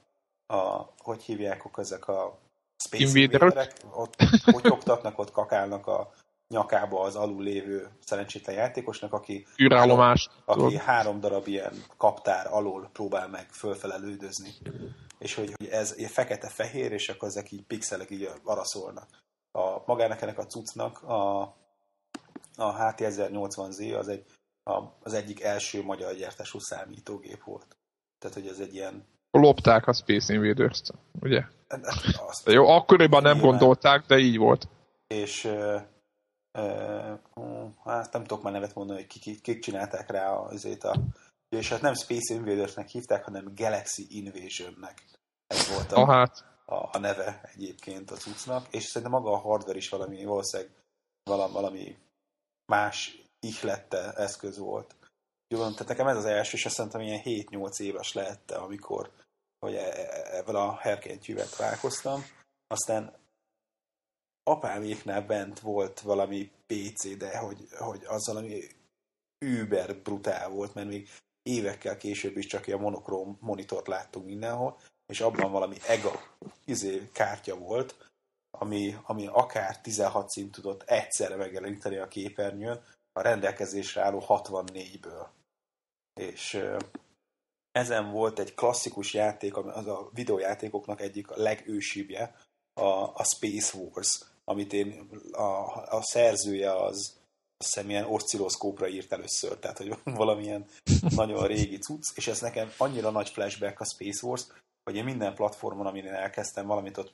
a hogy hívják ezek a Space Invaderek, ott hotyogtatnak, ott kakálnak a nyakába az alul lévő szerencsétlen játékosnak, aki, Űrállomás. aki három darab ilyen kaptár alól próbál meg fölfele lődözni. És hogy, hogy ez fekete-fehér, és akkor ezek így pixelek így araszolnak. A, magának ennek a cuccnak a, a HT1080Z az, egy, a, az egyik első magyar gyártású számítógép volt. Tehát, hogy ez egy ilyen lopták a Space Invaders-t, ugye? Azt Jó, akkoriban nem nyilván. gondolták, de így volt. És uh, uh, hát nem tudok már nevet mondani, hogy kik, kik csinálták rá azért a és hát nem Space Invadersnek hívták, hanem Galaxy Invasionnek. Ez volt a, hát. a, a neve egyébként a cuccnak, és szerintem maga a hardware is valami, valószínűleg valami, valami más ihlette eszköz volt. Jó, tehát nekem ez az első, és azt szerintem ilyen 7-8 éves lehette, amikor hogy e, e, ebből a herkentyűvel találkoztam. Aztán apáméknál bent volt valami PC, de hogy, hogy az valami über brutál volt, mert még évekkel később is csak a monokróm monitort láttunk mindenhol, és abban valami EGA izé, kártya volt, ami, ami akár 16 szint tudott egyszerre megjeleníteni a képernyőn a rendelkezésre álló 64-ből. És ezen volt egy klasszikus játék, az a videójátékoknak egyik legősibbje, a, a Space Wars amit én, a, a szerzője az azt hiszem ilyen oszcilloszkópra írt először, tehát hogy valamilyen nagyon régi cucc, és ez nekem annyira nagy flashback a Space Wars, hogy én minden platformon, amin én elkezdtem valamit ott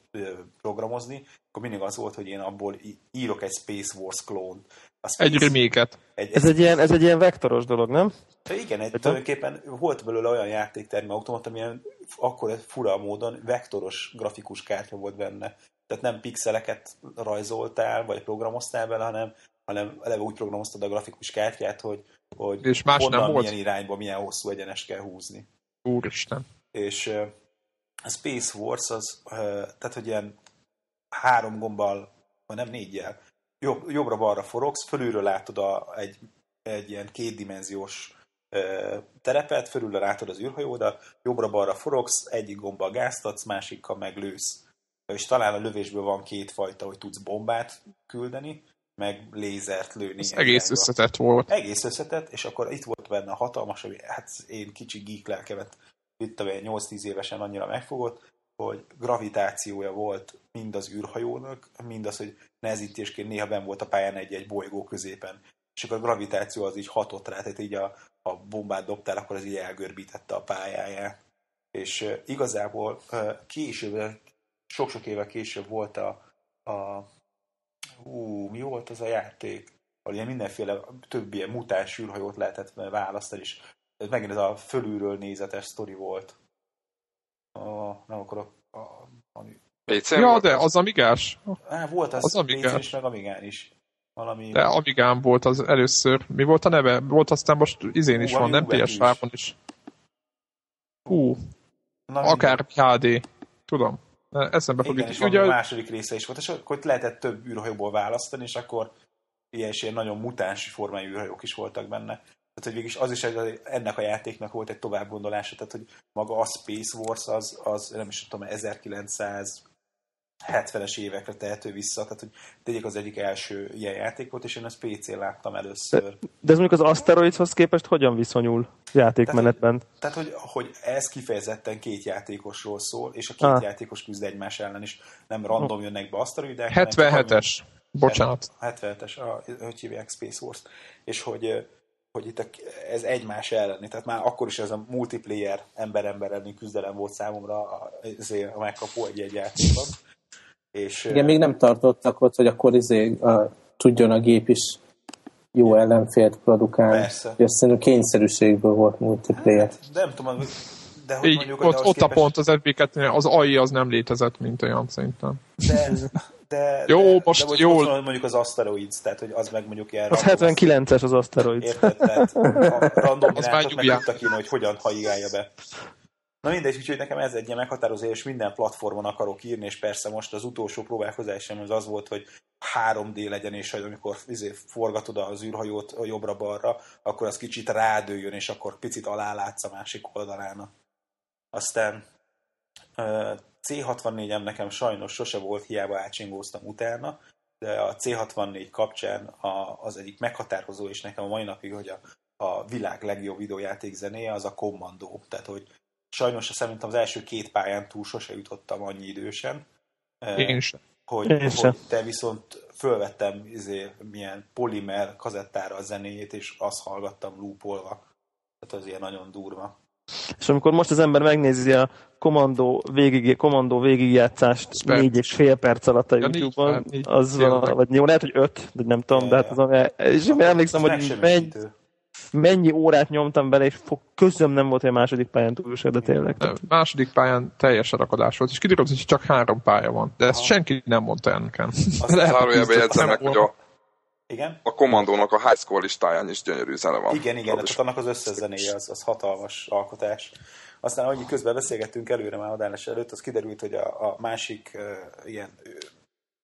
programozni, akkor mindig az volt, hogy én abból írok egy Space Wars klón. Space, egy reméket. Egy, ez, egy ilyen, ez egy ilyen vektoros dolog, nem? De igen, egy, tulajdonképpen volt belőle olyan játéktermi automat, amilyen akkor fura módon vektoros grafikus kártya volt benne. Tehát nem pixeleket rajzoltál, vagy programoztál bele, hanem, hanem eleve úgy programoztad a grafikus kártyát, hogy, hogy és más honnan, nem milyen volt. irányba, milyen hosszú egyenest kell húzni. Úristen. És a Space Wars az, tehát hogy ilyen három gombbal, vagy nem négyel, jobb, jobbra-balra forogsz, fölülről látod a, egy, egy ilyen kétdimenziós terepet, fölülre látod az űrhajódat, jobbra-balra forogsz, egyik gombbal gáztatsz, másikkal meg lősz. És talán a lövésből van két fajta, hogy tudsz bombát küldeni, meg lézert lőni. Ez egész irányba. összetett volt. Egész összetett, és akkor itt volt benne a hatalmas, hogy hát én kicsi geek lelkemet itt a 8-10 évesen annyira megfogott, hogy gravitációja volt mind az űrhajónak, mind az, hogy nehezítésként néha ben volt a pályán egy-egy bolygó középen. És akkor a gravitáció az így hatott rá, tehát így a, a bombát dobtál, akkor az így elgörbítette a pályáját. És igazából később, sok-sok évvel később volt a, a ú, mi volt az a játék? ahol ilyen mindenféle több ilyen mutáns űrhajót lehetett választani, és ez megint ez a fölülről nézetes sztori volt. A, nem akarok... A, ami... Ja, de az Amigás. Á, volt az, az Amigás. is, meg Amigán is. Valami... De Amigán volt az először. Mi volt a neve? Volt aztán most izén is Hú, van, nem ps 3 is. Hú. Na, Akár HD. Tudom. Eszembe fog Igen, ugye... a második része is volt, és akkor lehetett több űrhajóból választani, és akkor ilyen, ilyen nagyon mutáns formájú űrhajók is voltak benne. Tehát, hogy végülis az is egy, ennek a játéknak volt egy továbbgondolása, tehát, hogy maga a Space Wars az, az nem is tudom, 1970-es évekre tehető vissza, tehát hogy tegyek az egyik első ilyen játék volt, és én ezt PC-n láttam először. De, de ez mondjuk az Asteroidshoz képest hogyan viszonyul játékmenetben? Tehát, tehát hogy, hogy ez kifejezetten két játékosról szól, és a két ah. játékos küzd egymás ellen is. Nem random jönnek be aszteroidák. 77-es. Bocsánat. 77-es, hogy hívják Space Wars. És hogy hogy itt a, ez egymás elleni, tehát már akkor is ez a multiplayer ember-ember elleni küzdelem volt számomra a, a megkapó egy-egy játékban. És, Igen, még nem tartottak ott, hogy akkor izé, a, tudjon a gép is jó ellenfélt produkálni. Persze. És szerintem kényszerűségből volt multiplayer. Hát, nem tudom, de hogy Így, mondjuk, ott, ott képest... a pont az fb az AI az nem létezett, mint olyan szerintem. De, de, jó, de, most de jó. mondjuk az Asteroids, tehát hogy az meg mondjuk ilyen... Az 79-es az Asteroids. Érted, tehát a random az meg tudtak hogy hogyan haigálja be. Na mindegy, úgyhogy nekem ez egy ilyen meghatározó, és minden platformon akarok írni, és persze most az utolsó próbálkozásom az az volt, hogy 3D legyen, és hogy amikor izé, forgatod az űrhajót jobbra-balra, akkor az kicsit rádőjön, és akkor picit alá a másik oldalán. Aztán C64-em nekem sajnos sose volt, hiába átsingóztam utána, de a C64 kapcsán a, az egyik meghatározó, és nekem a mai napig, hogy a, a világ legjobb videójáték zenéje, az a Commando. Tehát, hogy sajnos szerintem az első két pályán túl sose jutottam annyi idősen. Én sem. Hogy, Én hogy te viszont fölvettem izé, milyen polimer kazettára a zenéjét, és azt hallgattam loopolva. Tehát az ilyen nagyon durva. És amikor most az ember megnézi a kommandó, végig, kommandó végigjátszást négy és fél perc alatt a YouTube-on, az van, vagy jó, lehet, hogy öt, de nem tudom, de hát az, és én emlékszem, hogy mennyi, mennyi órát nyomtam bele, és fog, közöm nem volt, hogy a második pályán túl de tényleg. Második pályán teljes rakadás volt, és kiderült, hogy csak három pálya van, de ezt senki nem mondta el nekem. Azt zárójelben jegyzem meg, hogy a, igen? A kommandónak a high score listáján is gyönyörű zene van. Igen, igen, tehát annak az összes zenéje az, az hatalmas alkotás. Aztán, ahogy közben beszélgettünk előre már adás előtt, az kiderült, hogy a, a másik uh, ilyen, uh,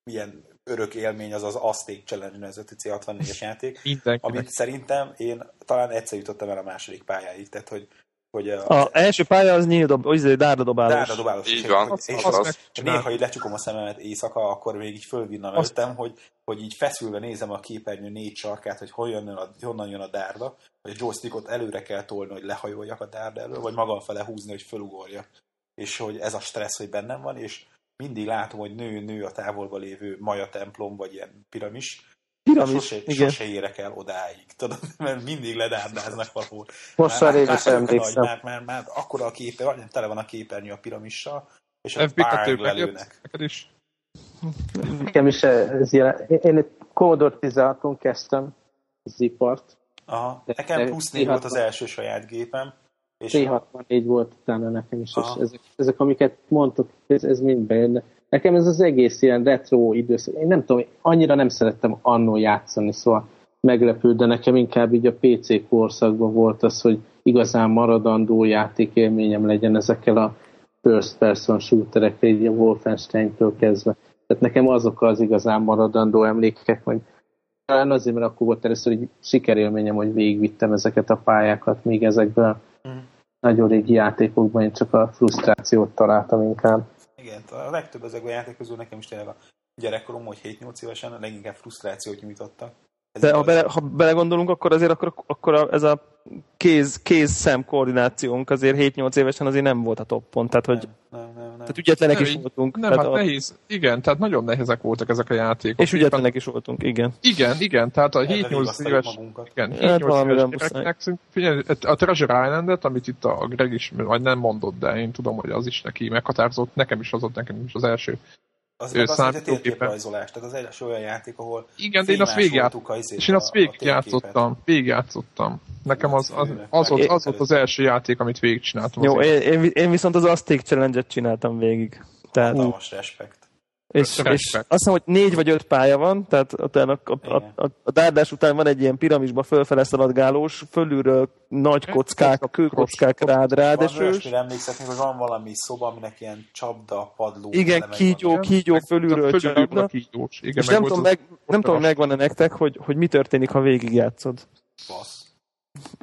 ilyen örök élmény az az Azték Challenge nevezetű C64-es játék, Mindenkinek. amit szerintem én talán egyszer jutottam el a második pályáig, tehát hogy hogy a, az első pálya az nyíldob, az izé, dárdadobálós. Dárdadobálós. Így van. És, és az, az, néha így lecsukom a szememet éjszaka, akkor még így fölvinnem előttem, hogy, hogy így feszülve nézem a képernyő négy sarkát, hogy hol jön a, honnan jön a dárda, hogy a joystickot előre kell tolni, hogy lehajoljak a dárda elől, vagy magam fele húzni, hogy fölugorjak. És hogy ez a stressz, hogy bennem van, és mindig látom, hogy nő, nő a távolba lévő Maja templom, vagy ilyen piramis, Piramis, sose, igen. sose érek el odáig, tudod, mert mindig ledárdáznak valahol. Most már én is emlékszem. Már, már, már, akkor a képe, vagy tele van a képernyő a piramissal, és a FB2 lelőnek. Is? Nekem is ez ilyen. Én egy Commodore 16-on kezdtem zipart. Aha. Nekem plusz 4 volt az első saját gépem. És T64 volt utána nekem is, Aha. és ezek, ezek, amiket mondtok, ez, ez mind bejönne. Nekem ez az egész ilyen retro időszak. Én nem tudom, annyira nem szerettem annó játszani, szóval meglepő, de nekem inkább így a PC korszakban volt az, hogy igazán maradandó játékélményem legyen ezekkel a first person shooterekkel, így a Wolfenstein-től kezdve. Tehát nekem azok az igazán maradandó emlékek, hogy talán azért, mert akkor volt először hogy sikerélményem, hogy végigvittem ezeket a pályákat, még ezekben mm. nagyon régi játékokban én csak a frusztrációt találtam inkább. Igen, a legtöbb ezekben a játék közül nekem is tényleg a gyerekkorom, hogy 7-8 évesen a leginkább frusztrációt nyújtottak. De ha, bele, ha belegondolunk, akkor azért akkor, akkor a, ez a kéz, kéz-szem koordinációnk azért 7-8 évesen azért nem volt a toppon. Tehát, hogy nem, nem, nem, nem. Tehát ügyetlenek nem, is voltunk. Nem, tehát hát a... nehéz. Igen, tehát nagyon nehezek voltak ezek a játékok. És ügyetlenek is voltunk, igen. Igen, igen, tehát a 7-8 éves, igen, 7-8 éves gyereknek, figyelj, a Treasure Island-et, amit itt a Greg is, vagy nem mondott, de én tudom, hogy az is neki meghatározott, nekem is az ott nekem is az első az meg az, hogy térképrajzolás, tehát az első olyan játék, ahol Igen, de én azt végigjátszottam. És én azt végigjátszottam, végigjátszottam. Nekem az, az, az, volt, az volt az első játék, amit végigcsináltam. Jó, én, én, viszont az Azték Challenge-et csináltam végig. Tehát, Hatalmas respekt. És, és azt hiszem, hogy négy vagy öt pálya van, tehát a, a, a, a, a dárdás után van egy ilyen piramisba fölfele szaladgálós, fölülről nagy kockák, kőkockák rád, rád esős. Emlékszek, hogy van valami szoba, aminek ilyen csapda, padló. Igen, kígyó, kígyó fölülről csapda. És nem tudom, meg, nem tudom, megvan-e nektek, hogy, hogy mi történik, ha végigjátszod. Basz.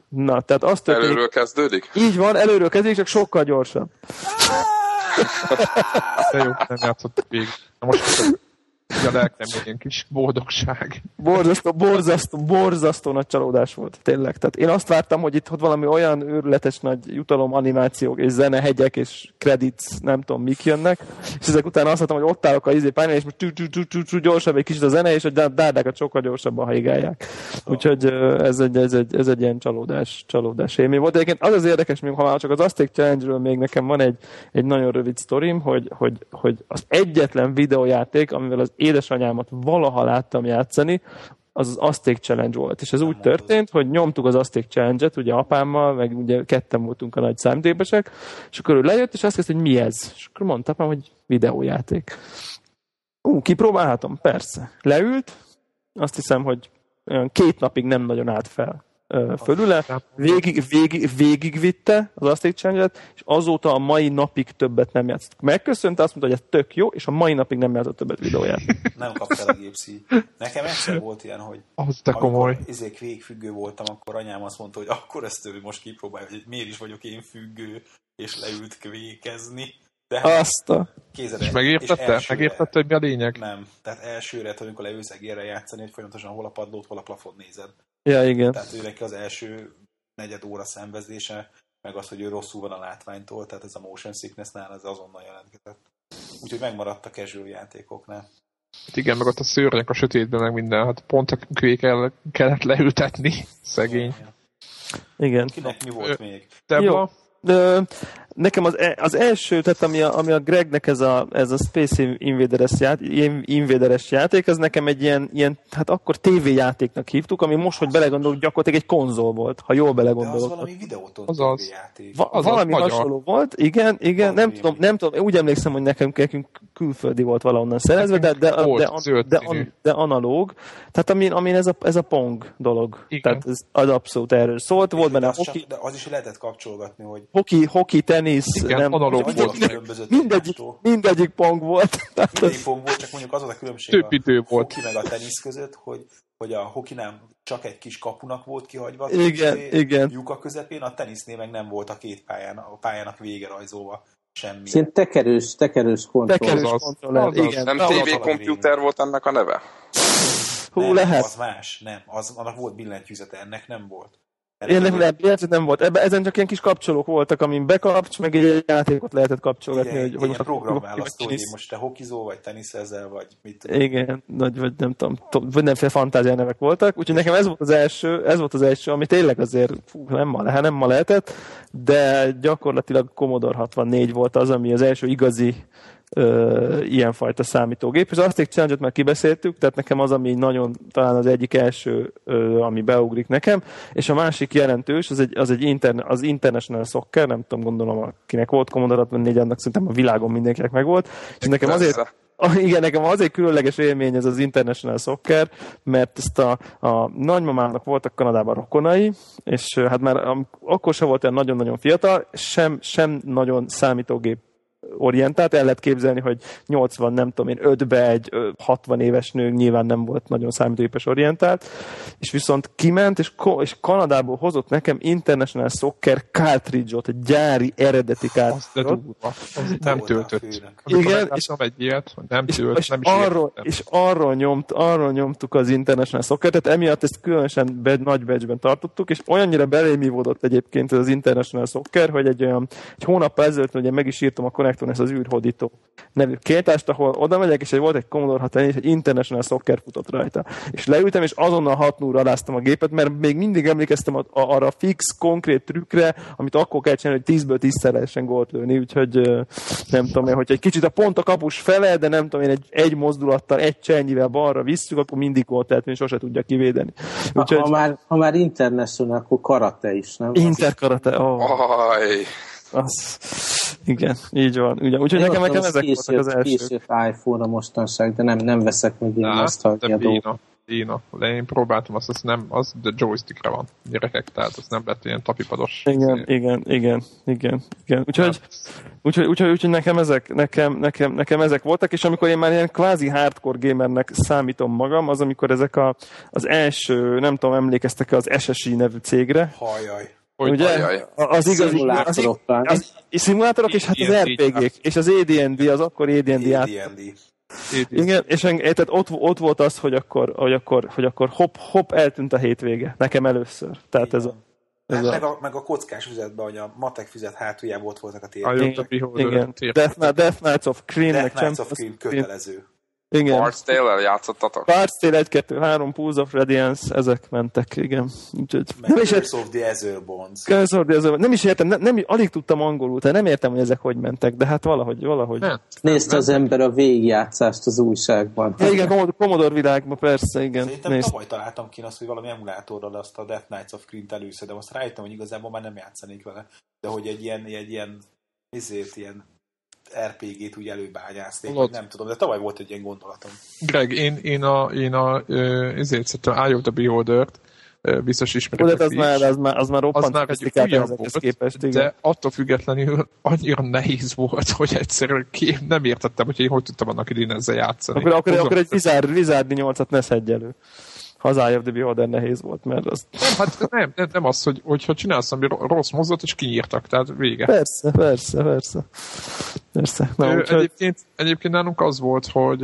Na, tehát azt történik... Előről kezdődik? Így van, előről kezdődik, csak sokkal gyorsabb. De jó, nem játszott végig. Na most a lelkem ilyen kis boldogság. Borzasztó, borzasztó, borzasztó nagy csalódás volt, tényleg. Tehát én azt vártam, hogy itt valami olyan őrületes nagy jutalom, animációk és zene, hegyek és credits, nem tudom mik jönnek, és ezek után azt mondtam, hogy ott állok a izé pályán, és most gyorsabb egy kicsit a zene, és a dárdákat sokkal gyorsabban haigálják. Úgyhogy ez egy, ez egy, ez egy ilyen csalódás, csalódás élmény volt. Egyébként az az érdekes, még ha már csak az Aztec Challenge-ről még nekem van egy, egy nagyon rövid sztorim, hogy, hogy, hogy az egyetlen videójáték, amivel az édesanyámat valaha láttam játszani, az az Azték Challenge volt. És ez úgy történt, hogy nyomtuk az Azték Challenge-et, ugye apámmal, meg ugye ketten voltunk a nagy számtépesek, és akkor ő lejött, és azt kezdte, hogy mi ez? És akkor mondta, hogy videójáték. Ú, kipróbálhatom? Persze. Leült, azt hiszem, hogy olyan két napig nem nagyon állt fel fölüle, végig, végig, végigvitte az Aztec challenge és azóta a mai napig többet nem játszott. Megköszönte, azt mondta, hogy ez tök jó, és a mai napig nem játszott többet videóját. nem kapta el a gépszi. Nekem egyszer volt ilyen, hogy az te komoly. Izék végigfüggő voltam, akkor anyám azt mondta, hogy akkor ezt ő most kipróbálja, hogy miért is vagyok én függő, és leült kvékezni. De hát azt a... És megértette? És megértette, hogy mi a lényeg? Nem. Tehát elsőre, amikor leülsz egérre játszani, hogy folyamatosan hol a padlót, hol a plafon nézed. Ja, igen. Tehát ő neki az első negyed óra szenvezése, meg az, hogy ő rosszul van a látványtól, tehát ez a motion sickness-nál az azonnal jelentkezett. Úgyhogy megmaradt a casual játékoknál. Hát igen, meg ott a szőrnek a sötétben, meg minden, hát pont a kell, kellett leültetni, szegény. Igen. Kinek mi volt még? Debla? Jó. De, nekem az, e, az első, tehát ami a, ami a Gregnek ez a, ez a Space Invaders, ját, Invaders játék, az nekem egy ilyen, ilyen, hát akkor tévéjátéknak hívtuk, ami most, hogy belegondolok, gyakorlatilag egy konzol volt, ha jól belegondolok. De az valami videóton az az. játék. Va, az valami az hasonló volt, igen, igen, nem tudom, nem tudom, úgy emlékszem, hogy nekem, nekünk külföldi volt valahonnan szerezve, de, de, de, de, de, de analóg, tehát amin, amin ez, a, ez a Pong dolog. Igen. Tehát ez az abszolút erről szólt, volt benne az, hoki, de az is lehetett kapcsolgatni, hogy hoki, hoki tenisz, Igen, nem, analóg volt. Mindegyik, mindegyik pong volt. mindegyik pong volt, csak mondjuk az a különbség Több idő a volt. hoki meg a tenisz között, hogy, hogy a hokinál csak egy kis kapunak volt kihagyva, igen, igen. lyuka közepén, a tenisznél meg nem volt a két pályán, a pályának vége rajzolva semmi. Szint tekerős, tekerős kontroll. Tekerős kontroller, igen. Nem TV komputer volt ennek a neve? Hú, nem, lehet. az más, nem. Az, annak volt billentyűzete, ennek nem volt Én nem, nem, nem volt. Ebben, ezen csak ilyen kis kapcsolók voltak, amin bekapcs, meg egy játékot lehetett kapcsolgatni. Igen, hogy, hogy most programválasztó, hogy most te hokizó, vagy teniszezel, vagy mit tudom. Igen, nagy, vagy nem tudom, vagy nemféle fantázia nevek voltak. Úgyhogy nekem ez volt az első, ez volt az első, ami tényleg azért fú, nem, ma, lehet, nem ma lehetett, de gyakorlatilag Commodore 64 volt az, ami az első igazi ö, ilyenfajta számítógép, és azt egy challenge már kibeszéltük, tehát nekem az, ami nagyon talán az egyik első, ö, ami beugrik nekem, és a másik jelentős, az egy, az egy interne, az International Soccer, nem tudom, gondolom, akinek volt Commodore 64, annak szerintem a világon mindenkinek megvolt, és nekem azért, igen, nekem az egy különleges élmény ez az International Soccer, mert ezt a, a nagymamának voltak Kanadában rokonai, és hát már akkor sem volt olyan nagyon-nagyon fiatal, sem, sem nagyon számítógép orientált. El lehet képzelni, hogy 80, nem tudom én, 5-be egy 60 éves nő nyilván nem volt nagyon számítógépes orientált, és viszont kiment, és, és Kanadából hozott nekem International Soccer cartridge-ot, egy gyári eredeti cartridge nem töltött. Igen, és, egy ilyet, nem tölt, és, nem is arról, és arról, nyomt, arról nyomtuk az International Soccer, tehát emiatt ezt különösen bed, nagy badge tartottuk, és olyannyira belémívódott egyébként az International Soccer, hogy egy olyan egy hónap ezelőtt ugye meg is írtam a Connecton ez az űrhódító nevű kiállítást, ahol oda megyek, és egy volt egy Commodore 64, és egy International Soccer futott rajta. És leültem, és azonnal 6 0 a gépet, mert még mindig emlékeztem arra a fix, konkrét trükkre, amit akkor kell csinálni, hogy 10-ből 10 lehessen gólt lőni, úgyhogy nem tudom én, hogy egy kicsit a pont a kapus fele, de nem tudom én, egy, egy mozdulattal, egy csernyivel balra visszük, akkor mindig gólt lehet, és sose tudja kivédeni. Úgyhogy... Ha, ha, már, ha már international, akkor karate is, nem? Interkarate, oh. Az, igen, így van. Ugye, úgyhogy nekem, nekem ezek később, voltak az első. Később iPhone a mostanság, de nem, nem veszek meg ilyen azt a Béna, béna. De én próbáltam azt, azt nem, az de joystickre van gyerekek, tehát az nem lett ilyen tapipados. Igen, igen, igen, igen, igen. Úgyhogy, úgyhogy, úgyhogy, úgyhogy nekem, ezek, nekem, nekem, nekem ezek voltak, és amikor én már ilyen kvázi hardcore gamernek számítom magam, az amikor ezek a, az első, nem tudom, emlékeztek az SSI nevű cégre. Hajjaj. Hogy Ugye? Ajaj. Az igazi, az, az, az, az szimulátorok, és hát az RPG-k, és az AD&D, az akkor AD&D AD&D. Igen, és tehát ott, ott volt az, hogy akkor, hogy akkor, hogy akkor hop, hop, eltűnt a hétvége. Nekem először. Tehát Igen. ez a, ez hát a... Meg, a, meg a kockás füzetben, hogy a matek füzet hátuljában ott voltak a térképek. Igen. Death, Death Knights of Cream, Death Knights of Cream kötelező. Igen. Bard's Tale-el játszottatok? Bard's Tale 1, 2, 3, Pools of Radiance, ezek mentek, igen. Úgyhogy, nem is Curse of the Azure Bonds. Curse of the Azure Nem is értem, nem, nem, alig tudtam angolul, tehát nem értem, hogy ezek hogy mentek, de hát valahogy, valahogy. Hát, Nézte az ember a végigjátszást az újságban. Ja, igen, Commodore világban, persze, igen. Szerintem Nézd. tavaly találtam ki azt, hogy valami emulátorral azt a Death Knights of Crint először, de azt rájöttem, hogy igazából már nem játszanék vele. De hogy egy ilyen, egy ilyen, ezért ilyen RPG-t úgy előbányázték, Lod. nem tudom, de tavaly volt egy ilyen gondolatom. Greg, én, én a, én a ezért szerintem Eye of the Beholder-t biztos ismeretek az már, az már, az már roppant az már egy képest, igen. de attól függetlenül annyira nehéz volt, hogy egyszerűen ki, nem értettem, hogy én hogy tudtam annak idén ezzel játszani. Akkor, akkor, akkor egy Wizard, Wizard 8-at ne szedj elő az Eye of the Beholder nehéz volt, mert az... Nem, hát nem, nem, nem az, hogy, hogyha csinálsz ami rossz mozdot, és kinyírtak, tehát vége. Persze, persze, persze. persze. Na, Ö, úgyhogy... egyébként, egyébként nálunk az volt, hogy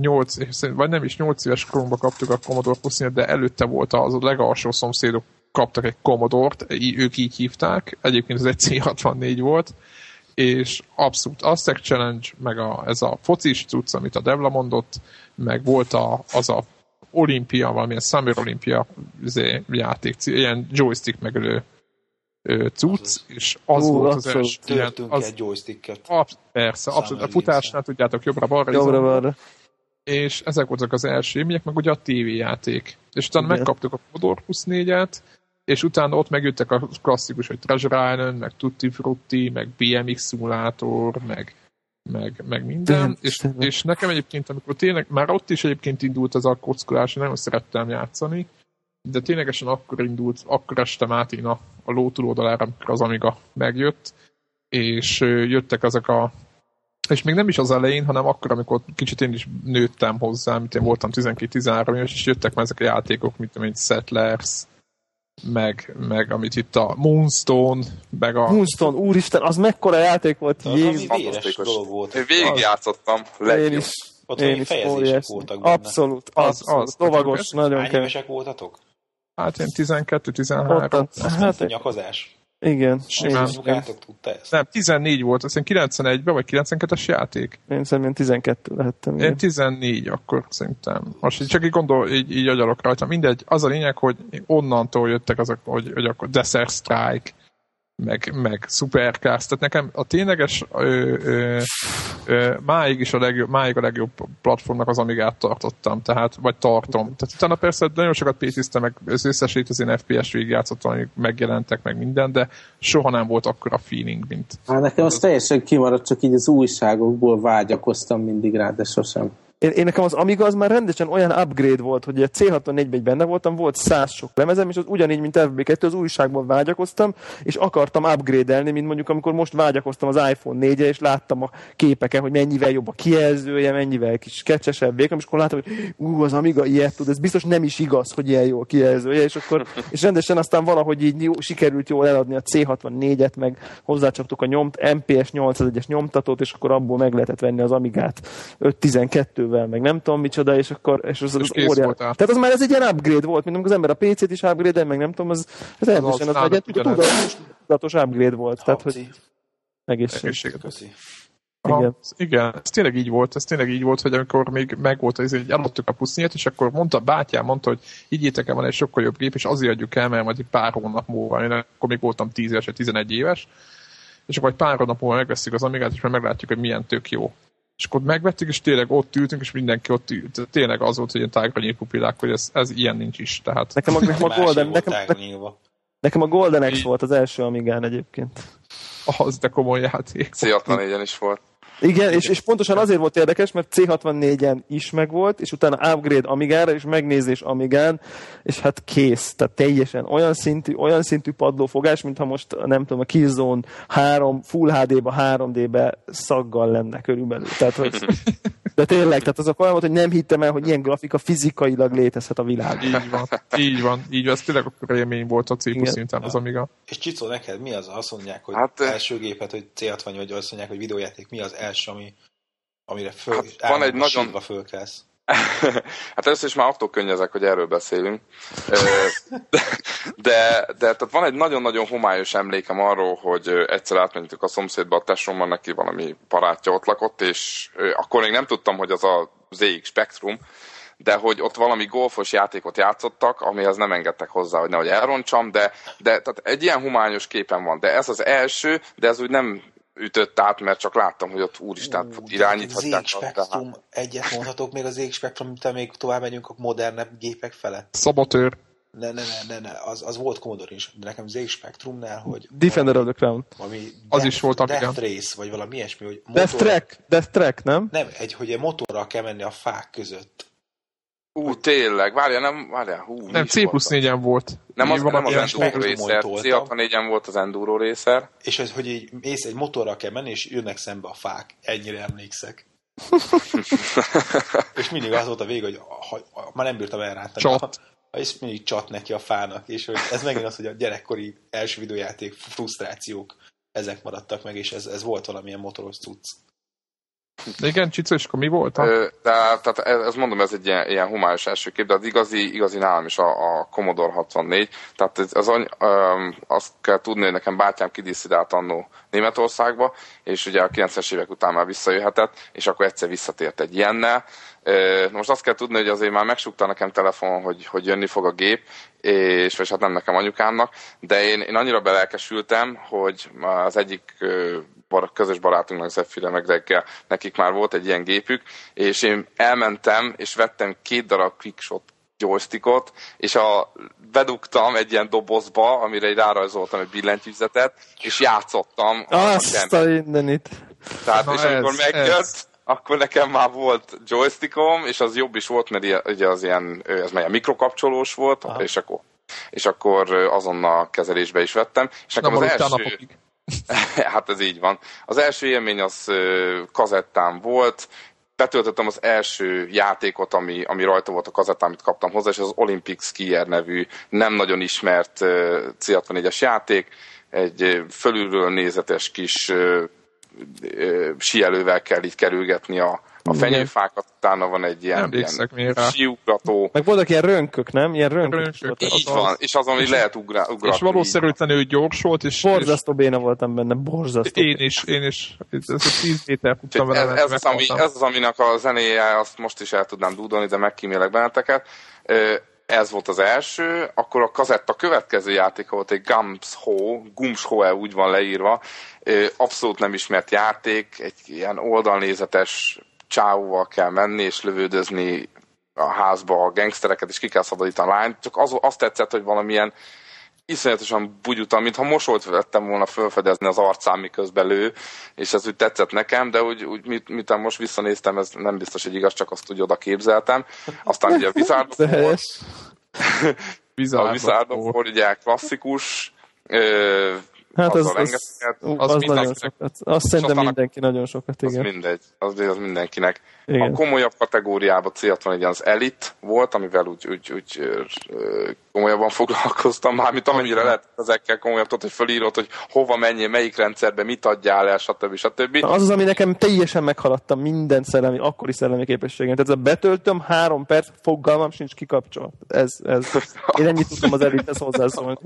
8, vagy nem is 8 éves koromba kaptuk a Commodore plus de előtte volt az a legalsó szomszédok kaptak egy Commodore-t, ők így hívták, egyébként ez egy C64 volt, és abszolút Aztec Challenge, meg a, ez a focis cucc, amit a Devla mondott, meg volt a, az a olimpia, valamilyen Summer Olimpia izé, játék, ilyen joystick megölő cucc, és az Ú, volt az első. Ilyen, az, egy joysticket. Ab, persze, abszolút. A futásnál tudjátok jobbra-balra. Jobbra-balra. És ezek voltak az első élmények, meg ugye a tévéjáték. És utána Igen. megkaptuk a Commodore 24-et, és utána ott megjöttek a klasszikus, hogy Treasure Island, meg Tutti Frutti, meg BMX szimulátor, meg meg, meg minden, és, és nekem egyébként, amikor tényleg, már ott is egyébként indult az a kockolás, nagyon szerettem játszani, de ténylegesen akkor indult, akkor estem át én a, a ló túloldalára, amikor az Amiga megjött, és jöttek ezek a és még nem is az elején, hanem akkor, amikor kicsit én is nőttem hozzá, mint én voltam 12-13 éves, és jöttek már ezek a játékok, mint, mint Settlers, meg, meg amit itt a Moonstone, meg a... Moonstone, úristen, az mekkora játék volt, Jézus. dolog volt. Én végigjátszottam, Én is. Ott én is voltak benne. Abszolút, az, az, az, lovagos, nagyon Hány évesek voltatok? Hát én 12-13. Hát, egy nyakozás. Igen. Simán. tudta ezt? Nem, 14 volt, azt 91-ben, vagy 92-es játék. Én szerintem 12 lehettem. Én 14 akkor szerintem. Most így csak így gondol, így, így agyalok rajta. Mindegy, az a lényeg, hogy onnantól jöttek azok, hogy, hogy akkor Desert Strike, meg, meg Supercast, tehát nekem a tényleges ö, ö, ö, máig is a legjobb, máig a legjobb platformnak az Amigát tartottam, tehát, vagy tartom. Tehát utána persze nagyon sokat pc meg az összes létező FPS végigjátszottam, amik megjelentek, meg minden, de soha nem volt akkora feeling, mint... Hát nekem az teljesen kimaradt, csak így az újságokból vágyakoztam mindig rá, de sosem én, én nekem az Amiga az már rendesen olyan upgrade volt, hogy a C64-ben benne voltam, volt száz sok lemezem, és az ugyanígy, mint FB2, az újságban vágyakoztam, és akartam upgrade-elni, mint mondjuk amikor most vágyakoztam az iPhone 4 és láttam a képeken, hogy mennyivel jobb a kijelzője, mennyivel kis kecsesebb vékony, és akkor láttam, hogy ú, az Amiga ilyet tud, ez biztos nem is igaz, hogy ilyen jó a kijelzője, és akkor és rendesen aztán valahohogy így jó, sikerült jól eladni a C64-et, meg hozzácsaptuk a nyomt, MPS 801-es nyomtatót, és akkor abból meg lehetett venni az Amigát 512 erővel, meg nem tudom micsoda, és akkor és az, az, az óriás. Tehát az már ez egy ilyen upgrade volt, mint amikor az ember a PC-t is upgrade meg nem tudom, az, az elmesen az, az egy tudatos, tudatos upgrade volt. Tehát, hogy egészség. Aha, igen. igen, ez tényleg így volt, ez tényleg így volt, hogy amikor még megvolt, ez, hogy eladtuk a pusznyét, és akkor mondta, bátyám mondta, hogy higgyétek el, van egy sokkal jobb gép, és azért adjuk el, mert majd egy pár hónap múlva, én akkor még voltam 10 éves, vagy 11 éves, és akkor egy pár hónap múlva megveszik az Amigát, és már meglátjuk, hogy milyen tök jó. És akkor megvettük, és tényleg ott ültünk, és mindenki ott ült. Tényleg az volt, hogy ilyen tágra pupillák, hogy ez, ez ilyen nincs is. Tehát... Nekem a, nekem a Golden, nekem, nekem a Golden X volt az első Amigán egyébként. Az de komoly játék. C64-en is volt. Igen, és, és pontosan azért volt érdekes, mert C64-en is megvolt, és utána upgrade Amigára, és megnézés Amigán, és hát kész. Tehát teljesen olyan szintű, olyan szintű padlófogás, mintha most nem tudom, a Killzone 3, Full HD-ba, 3D-be szaggal lenne körülbelül. Tehát, hogy, de tényleg, tehát az a olyan volt, hogy nem hittem el, hogy ilyen grafika fizikailag létezhet a világ. Így van, így van, így van. Ez tényleg akkor élmény volt a C szinten az Amiga. És Csicó, neked mi az? Azt mondják, hogy hát, első gépet, hogy C60 vagy azt mondják, hogy videójáték, mi az első, ami, amire föl, hát van egy nagyon... fölkelsz. hát először is már attól könnyezek, hogy erről beszélünk. de, de, de tehát van egy nagyon-nagyon homályos emlékem arról, hogy egyszer átmentük a szomszédba a tesómmal, neki valami barátja ott lakott, és akkor még nem tudtam, hogy az a ZX Spectrum, de hogy ott valami golfos játékot játszottak, amihez nem engedtek hozzá, hogy nehogy elrontsam, de, de tehát egy ilyen humányos képen van. De ez az első, de ez úgy nem ütött át, mert csak láttam, hogy ott úristen uh, irányíthatják. Az Spektrum, egyet mondhatok még az Spektrum, mint még tovább megyünk a modernebb gépek fele. Szabotőr. Ne, ne, ne, ne, ne, az, az volt Commodore is, de nekem ZX Spectrumnál, hogy... Defender of the Crown. Valami az Death, is volt, Death igen. Race, vagy valami ilyesmi, hogy motor... Death Track, Death Track, nem? Nem, egy, hogy egy motorral kell menni a fák között. Ú, tényleg, várja, nem, várja, hú, Nem, C plusz 4-en volt. Nem, az, nem az Enduro részer, C64-en volt az Enduro részer. És ez, hogy így mész egy motorra kell menni, és jönnek szembe a fák. Ennyire emlékszek. és mindig az volt a vége, hogy ha, ha, már nem bírtam elrántani. Csat. És mindig csat neki a fának, és hogy ez megint az, hogy a gyerekkori első videójáték frusztrációk, ezek maradtak meg, és ez, ez volt valamilyen motoros cucc. Igen, Csico, és akkor mi volt? De, tehát ez, ez mondom, ez egy ilyen, ilyen humályos első kép, de az igazi, igazi nálam is a, a Commodore 64. Tehát az, az, ö, azt kell tudni, hogy nekem bátyám kidíszidált annó Németországba, és ugye a 90-es évek után már visszajöhetett, és akkor egyszer visszatért egy ilyennel. Most azt kell tudni, hogy azért már megsukta nekem telefonon, hogy, hogy jönni fog a gép, és vagy hát nem nekem anyukámnak, de én, én annyira belelkesültem, hogy az egyik közös barátunknak, Zephyre meg reggel, nekik már volt egy ilyen gépük, és én elmentem, és vettem két darab quickshot joystickot, és a, bedugtam egy ilyen dobozba, amire egy rárajzoltam egy billentyűzetet, és játszottam. Azt a, a mindenit. Tehát, Na és ez, amikor megjött, ez. akkor nekem már volt joystickom, és az jobb is volt, mert ugye az ilyen, ez már mikrokapcsolós volt, Aha. és akkor, és akkor azonnal kezelésbe is vettem. És nekem az első... Napokig. hát ez így van. Az első élmény az kazettám volt, betöltöttem az első játékot, ami, ami rajta volt a kazettán, amit kaptam hozzá, és az Olympic Skier nevű nem nagyon ismert C64-es játék, egy fölülről nézetes kis síelővel kell így kerülgetni a a fenyőfákat, utána van egy ilyen, ilyen siugrató. Meg voltak ilyen rönkök, nem? Ilyen rönkök. rönkök. Így van, és azon is lehet ugra, ugratni. És valószínűleg gyors volt. És, borzasztó béna voltam benne, borzasztó. Én is, én is. Ez a 10 méter futtam vele. Ez, ez, az, ami, ez az, aminek a zenéje, azt most is el tudnám dúdolni, de megkímélek benneteket ez volt az első, akkor a kazetta következő játéka volt egy Gums Ho, Gums Ho úgy van leírva, abszolút nem ismert játék, egy ilyen oldalnézetes csávóval kell menni és lövődözni a házba a gangstereket, és ki kell szabadítani a lányt. Csak az, azt tetszett, hogy valamilyen iszonyatosan bugyutan, mintha mosolt vettem volna felfedezni az arcám, miközben lő, és ez úgy tetszett nekem, de úgy, úgy mit, mit most visszanéztem, ez nem biztos, hogy igaz, csak azt úgy oda képzeltem. Aztán ugye a Wizard a Wizard of War ugye klasszikus, Hát az, az, az, az, az nagyon sokat. Azt szerintem mindenki nagyon sokat, igen. Az mindegy, az, az mindenkinek. Igen. A komolyabb kategóriában célt van egy az elit volt, amivel úgy, úgy, úgy komolyabban foglalkoztam már, mint amennyire lehet ezekkel komolyabb, tudod, hogy fölírod, hogy hova menjél, melyik rendszerbe, mit adjál el, stb. stb. Na, az az, ami nekem teljesen meghaladtam minden szellemi, akkori szellemi képességem. Tehát ez a betöltöm, három perc, fogalmam sincs kikapcsolva. Ez, ez, én ennyit tudtam az elithez hozzászólni.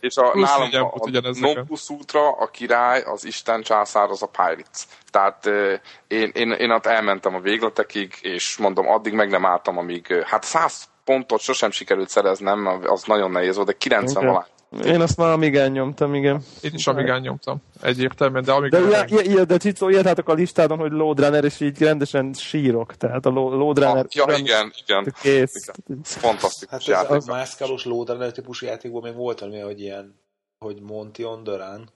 és a, nálam a, a Non Plus Ultra, a király, az Isten császár, az a Pirates. Tehát én, én, én ott elmentem a végletekig, és mondom, addig meg nem álltam, amíg, hát 100 pontot sosem sikerült szereznem, az nagyon nehéz volt, de 90 okay. valami. Én azt már amigán nyomtam, igen. Én is amigán nyomtam, egyértelműen, de amíg... De, ilyen, ilyen, de Cicó, írtátok a listádon, hogy Loadrunner, és így rendesen sírok, tehát a Loadrunner... Ah, ja, igen, igen. Kész. igen. Fantasztikus hát játék. Az mászkálós Loadrunner típusú játékból még volt valami, hogy ilyen, hogy Monty on the Run,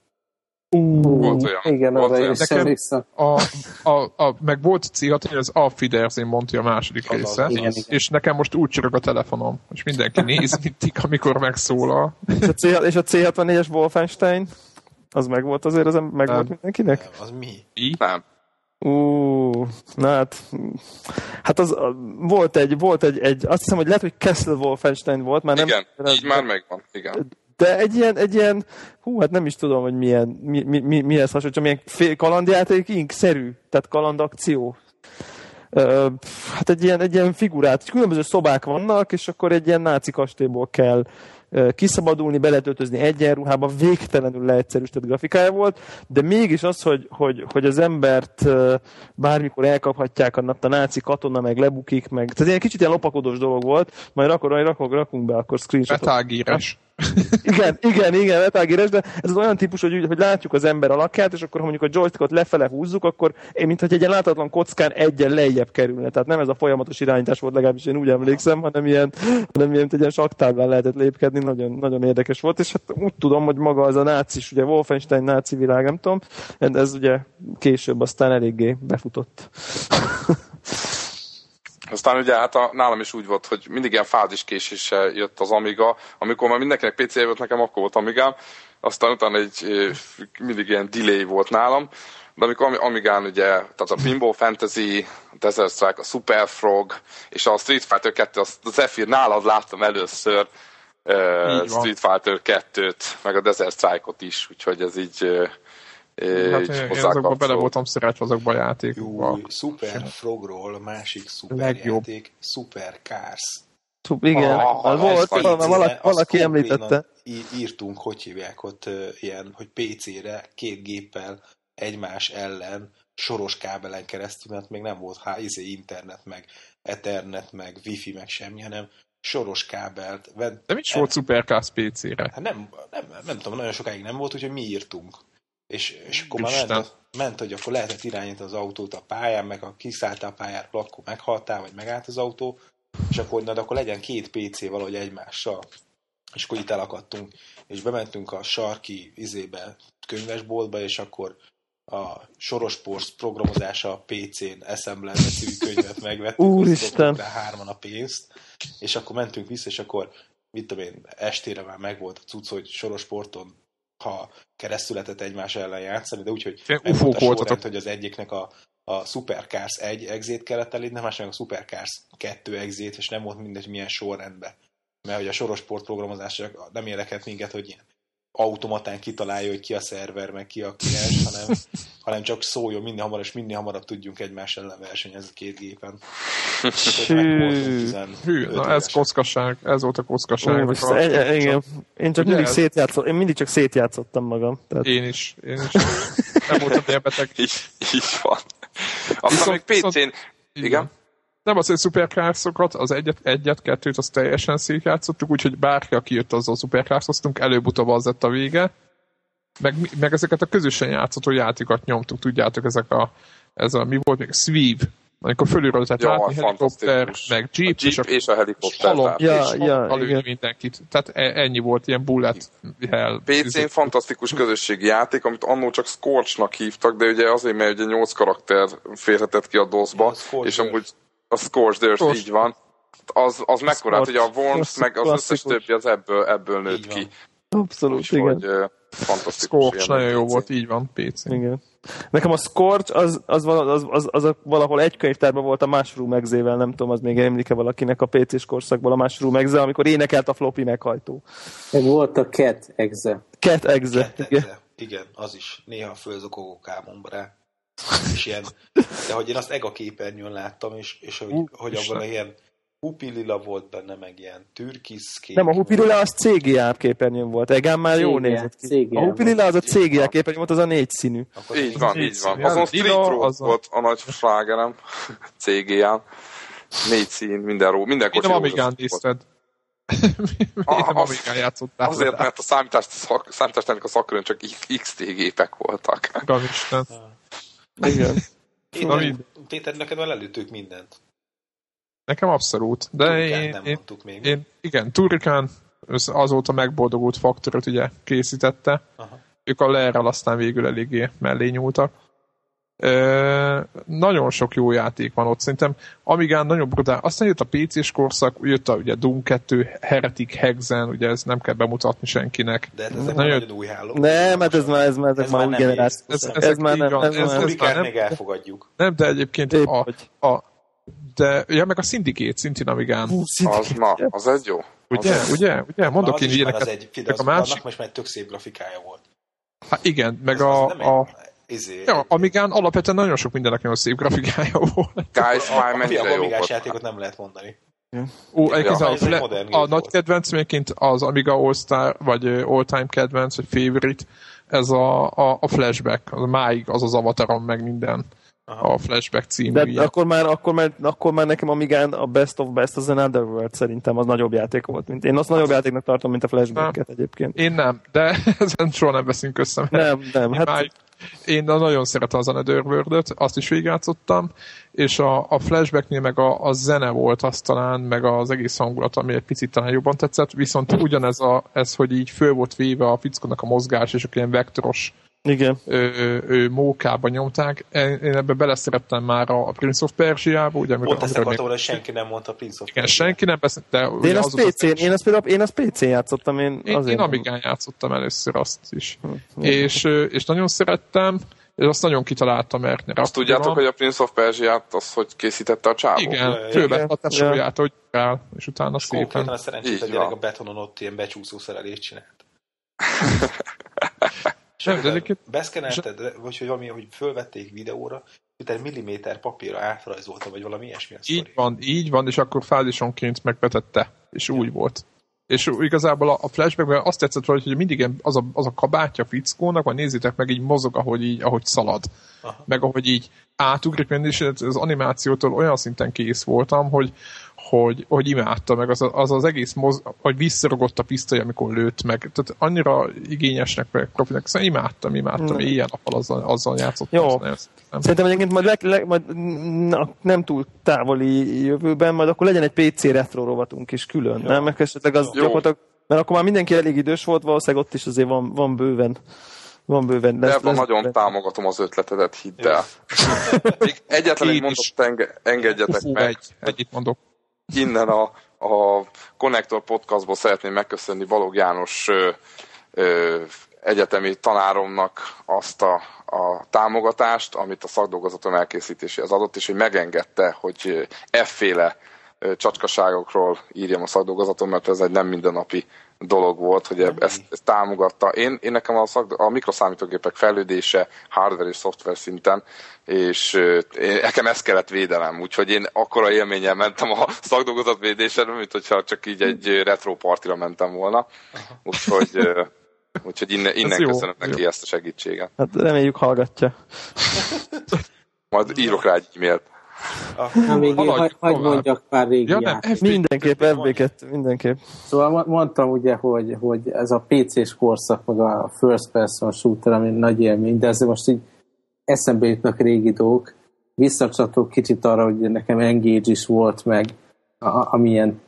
Uh, volt olyan. Igen, volt arra nekem vissza. A, a, a, meg volt C6, az Affiderzén mondta a második az része, az, igen, és nekem most úgy csörög a telefonom, és mindenki néz mindig, amikor megszólal. És a, C, és a C64-es Wolfenstein, az meg volt azért, az meg volt mindenkinek? Nem, az mi? I? Nem. Uh, na hát, hát az volt egy, volt egy, egy, azt hiszem, hogy lehet, hogy Castle Wolfenstein volt, már nem... Igen, így már megvan, igen. De egy ilyen, egy ilyen, hú, hát nem is tudom, hogy milyen, mi, mi, mi, mihez hasonló, csak milyen kalandjáték, szerű, tehát kalandakció. Uh, hát egy ilyen, egy ilyen figurát, különböző szobák vannak, és akkor egy ilyen náci kastélyból kell kiszabadulni, beletöltözni egyenruhába, végtelenül leegyszerűsített grafikája volt, de mégis az, hogy, hogy, hogy az embert bármikor elkaphatják a, a náci katona, meg lebukik, meg, tehát ilyen kicsit ilyen lopakodós dolog volt, majd akkor rakunk, rakunk be akkor screenshotot. Betágírás. Igen, igen, igen, metágírás, de ez az olyan típus, hogy, hogy látjuk az ember alakját, és akkor ha mondjuk a joystickot lefele húzzuk, akkor én, mintha egy ilyen láthatatlan kockán egyen lejjebb kerülne. Tehát nem ez a folyamatos irányítás volt, legalábbis én úgy emlékszem, hanem ilyen, hanem ilyen, egy ilyen saktáblán lehetett lépkedni, nagyon, nagyon érdekes volt, és hát úgy tudom, hogy maga az a nácis, ugye Wolfenstein náci világ, nem tudom, ez ugye később aztán eléggé befutott. Aztán ugye hát a, nálam is úgy volt, hogy mindig ilyen fáziskéséssel jött az Amiga. Amikor már mindenkinek pc volt, nekem akkor volt Amigám. Aztán utána egy mindig ilyen delay volt nálam. De amikor Amigán ugye, tehát a Pinball Fantasy, a Desert Strike, a Super Frog és a Street Fighter 2, az Zephyr nálad láttam először uh, Street Fighter 2-t, meg a Desert Strike-ot is, úgyhogy ez így uh, Hát én, én azokban bele voltam szeretve azokban a játékokban. Jó, Super Frogról másik szuper Legjobb. játék, Super Cars. Igen, ah, az volt, valaki, valaki, valaki említette. Írtunk, hogy hívják ott ilyen, hogy PC-re két géppel egymás ellen soros kábelen keresztül, mert még nem volt há, izé, internet, meg Ethernet, meg Wi-Fi, meg semmi, hanem soros kábelt. De mit is volt Supercast PC-re? Hát nem, nem, nem, nem tudom, nagyon sokáig nem volt, úgyhogy mi írtunk. És, és akkor már ment, ment, hogy akkor lehetett irányítani az autót a pályán, meg a kiszállta a pályáról, akkor meghaltál, vagy megállt az autó, és akkor, na, akkor legyen két PC valahogy egymással. És akkor itt elakadtunk, és bementünk a sarki izébe, könyvesboltba, és akkor a Soros Porsz programozása a PC-n Assembler című könyvet megvettük, Úristen! hárman a pénzt, és akkor mentünk vissza, és akkor mit tudom én, estére már megvolt a cucc, hogy Soros Porton ha keresztületet egymás ellen játszani, de úgyhogy a sorrend, hogy az egyiknek a, a Supercars 1 exét kellett elérni, a másiknak a Supercars 2 exét, és nem volt mindegy milyen sorrendben. Mert hogy a soros sportprogramozás nem érdekelt minket, hogy ilyen automatán kitalálja, hogy ki a szerver, meg ki a kliens, hanem, hanem csak szóljon minél hamarabb, és minél hamarabb tudjunk egymás ellen versenyezni két gépen. Hű, na ez kockaság, ez volt a kockaság. Ó, a, e, igen. Én csak mindig, szétjátszottam, én mindig csak szétjátszottam magam. Tehát... Én is, én is. Nem voltam ilyen beteg. Így, így van. Aztán még PC-n... Igen? Nem az, hogy szuperklárszokat, az egyet, egyet, kettőt, az teljesen szétjátszottuk, úgyhogy bárki, aki jött, azzal szuperklárszoztunk, előbb-utóbb az lett a vége. Meg, meg ezeket a közösen játszható játékokat nyomtuk, tudjátok, ezek a, ez a, mi volt még, Sweeve, amikor fölülről lehet ja, látni helikopter, meg jeep, a jeep és, a, és a helikopter. Halom, ja, és ja, igen. mindenkit. Tehát e, ennyi volt, ilyen bullet hell. PC-n fantasztikus közösségi játék, amit annó csak Scorchnak hívtak, de ugye azért, mert ugye 8 karakter férhetett ki a DOS-ba, ja, és amúgy a Scorched Earth, így van. Az, az mekkora, hogy a Worms meg az összes többi az ebből, ebből nőtt ki. Abszolút, Úgy, igen. Hogy, uh, fantasztikus. Scorch nagyon jó volt, így van, PC. Igen. Nekem a Scorch az, az, az, az, az, az valahol egy könyvtárban volt a Mushroom exével, nem tudom, az még emléke valakinek a PC-s korszakból a Mushroom exe, amikor énekelt a floppy meghajtó. Volt a Cat exe. Cat exe, Cat igen. Exe. Igen, az is. Néha fölzokogok álmomba rá. És ilyen, de hogy én azt Ega képernyőn láttam, és, és hogy, uh, hogy abban ilyen Hupilila volt benne, meg ilyen türkisz kék. Nem, a Hupilila az CGA képernyőn volt. Egán már jó nézett ki. A Hupilila az a CGA képernyőn volt, az a négy színű. Akkor így van, így van. Azon Street Road volt a nagy slágerem CGA. Négy szín, minden ró, minden kocsi. Én nem Amigán nézted. nem Amigán játszottál. Azért, mert a számítástechnika szakkörön csak XT gépek voltak. Uramisten. Igen. Péter, Péter, neked már előttük mindent. Nekem abszolút. De Turikán én, nem én, még. én, igen, Turikán azóta megboldogult faktorot ugye készítette. Aha. Ők a ler aztán végül eléggé mellé nyúltak. Ö, nagyon sok jó játék van ott, szerintem Amigán nagyon brutál. Aztán jött a PC-s korszak, jött a ugye Doom 2, Heretic Hexen, ugye ez nem kell bemutatni senkinek. De ez nagyon, nagyon új háló. Nem, mert ez már, ez már, ez már új generáció. Ez, ez, ez, már nem, ez, ez, ez már nem, még elfogadjuk. Nem, de egyébként a, a, de, ja, meg a Syndicate szintén Amigán. Hú, az, na, az egy jó. Ugye, az ugye, ugye, mondok én ilyeneket. Az egy, az, a másik... annak most már tök szép grafikája volt. Hát igen, meg a, a, izé, ja, Amigán alapvetően nagyon sok mindennek nagyon szép grafikája volt. Guys, már mennyire jó Amigás játékot nem lehet mondani. Ó, ja, a, a, a nagy kedvenc mégként az Amiga All-Star, vagy All-Time kedvenc, vagy favorite, ez a, a, a flashback, az máig az az avatarom, meg minden. Aha. a flashback című. De ilyen. akkor már, akkor, már, akkor már nekem Amigán a Best of Best az Another World szerintem az nagyobb játék volt. Mint, én azt nagyobb játéknak tartom, mint a flashbacket egyébként. Én nem, de ezen soha nem veszünk össze. Nem, nem. Hát, máig, én nagyon szeretem az Another azt is végigjátszottam, és a, a flashbacknél meg a, a zene volt azt talán, meg az egész hangulat, ami egy picit talán jobban tetszett, viszont ugyanez, a, ez, hogy így föl volt véve a fickónak a mozgás, és ilyen vektoros igen. Ö, ö, mókába nyomták. Én ebbe beleszerettem már a Prince of Persia-ba. Ugye, Pont ezt akartam, hogy senki nem mondta Prince of Igen, Persia. senki nem beszélt, de... de én, azt PC-n, én, azt például, én azt PC-n játszottam. Én, én, én Amigán játszottam először azt is. Hm, és, és nagyon szerettem, és azt nagyon kitaláltam, mert... Azt tudjátok, van. hogy a Prince of Persia-t az, hogy készítette a csávó? Igen, főben a tesóját, hogy kell, és utána és szépen. Konkrétan a szerencsét, hogy a betonon ott ilyen becsúszó szerelést csinált. De egyébként... Beszkenelted, vagy hogy valami, hogy fölvették videóra, utána milliméter papírra átrajzolta, vagy valami ilyesmi. Így van, így van, és akkor fázisonként megbetette, és ja. úgy volt. És igazából a flashbackben azt tetszett valahogy, hogy mindig az a, az a kabátja fickónak, vagy nézzétek meg, így mozog, ahogy, így, ahogy szalad. Aha. Meg ahogy így átugrik, és az animációtól olyan szinten kész voltam, hogy, hogy, hogy imádta, meg az az, az egész moz, hogy visszarogott a pisztoly, amikor lőtt meg. Tehát annyira igényesnek, meg profinek, szóval imádtam, imádtam, mm. ilyen nappal azzal, azzal játszottam. Jó. Nem. Szerintem egyébként majd, le, le, majd na, nem túl távoli jövőben, majd akkor legyen egy PC retro rovatunk is külön, Jó. nem? Meg esetleg az Jó. gyakorlatilag, mert akkor már mindenki elég idős volt, valószínűleg ott is azért van, van bőven van bőven. Lesz, De lesz, nagyon lesz. támogatom az ötletedet, hidd el. egyetlen egy mondatot enge, engedjetek Ufú, meg. Egy, egyit mondok innen a, a Connector podcastból szeretném megköszönni Balog János ö, ö, egyetemi tanáromnak azt a, a támogatást, amit a szakdolgozatom elkészítéséhez adott, és hogy megengedte, hogy efféle csacskaságokról írjam a szakdolgozatom, mert ez egy nem mindennapi dolog volt, hogy ezt, ezt támogatta. Én, én nekem a, szak, a mikroszámítógépek fejlődése hardware és szoftver szinten, és én, nekem ezt kellett védelem, úgyhogy én akkora élménnyel mentem a szakdolgozatvédésre, mint hogyha csak így egy retro partira mentem volna. Úgyhogy Úgyhogy innen, innen köszönöm jó, neki jó. ezt a segítséget. Hát reméljük hallgatja. Majd írok rá egy e-mailt. Na, még hagy, hagy mondjak pár régi ja, nem, Mindenképp, FB2, mindenképp. Szóval mondtam ugye, hogy, hogy ez a PC-s korszak, meg a first person shooter, ami nagy élmény, de ezért most így eszembe jutnak régi dolgok. Visszacsatok kicsit arra, hogy nekem Engage is volt meg, a, amilyen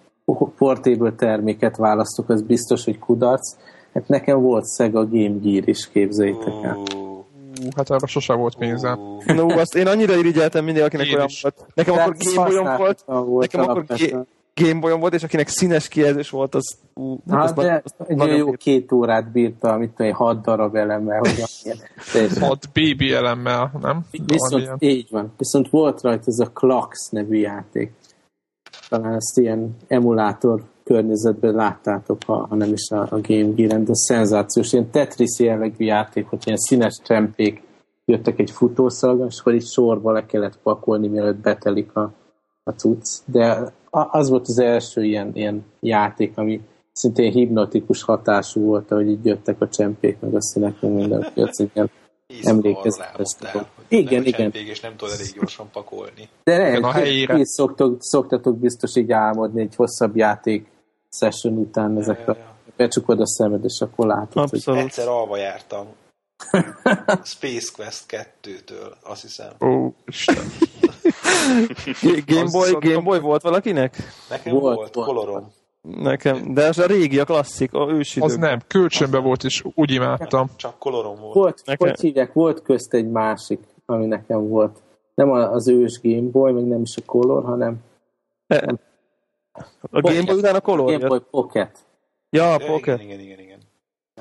portable terméket választok, az biztos, hogy kudarc. Hát nekem volt Sega Game Gear is, képzeljétek el. Hát arra sose volt pénzem. Uh. No, azt én annyira irigyeltem mindig, akinek én olyan is. volt. Nekem akkor Gameboyom volt, volt, nekem akkor Gameboyom volt, és akinek színes kijelzés volt, az... Uh, hát, az de az egy jó két órát bírta, amit tudom, hat darab elemmel, hogy Hat BB elemmel, nem? Viszont, így van. Viszont volt rajta ez a Klax nevű játék. Talán ezt ilyen emulátor környezetben láttátok, ha, ha nem is a, a Game Gear-en, de szenzációs, ilyen Tetris jellegű játék, hogy ilyen színes csempék jöttek egy futószalagon, és akkor itt sorba le kellett pakolni, mielőtt betelik a, a cucc. De az volt az első ilyen, ilyen játék, ami szintén hipnotikus hatású volt, ahogy így jöttek a csempék, meg a színek, meg minden, hogy emlékezetes. Igen, igen. és nem tudod elég gyorsan pakolni. De nem, a helyére. Így szoktok, szoktatok biztos így álmodni egy hosszabb játék session után ezekre. Becsukod a szemed, és akkor látod. Abszolút. Hogy... Egyszer alva jártam. Space Quest 2-től, azt hiszem. Ó, Isten. Game Boy, Game Boy volt valakinek? Nekem volt, volt, volt kolorom. Nekem, de ez a régi, a klasszik, a ősidők. Az nem, kölcsönbe volt, és úgy imádtam. Csak kolorom volt. Volt, nekem... hogy hívják, volt közt egy másik, ami nekem volt. Nem az ős Game Boy, meg nem is a Color, hanem... E, a Game Boy után a Color? Game Boy Pocket. Ja, a Pocket. Igen, igen, igen. igen.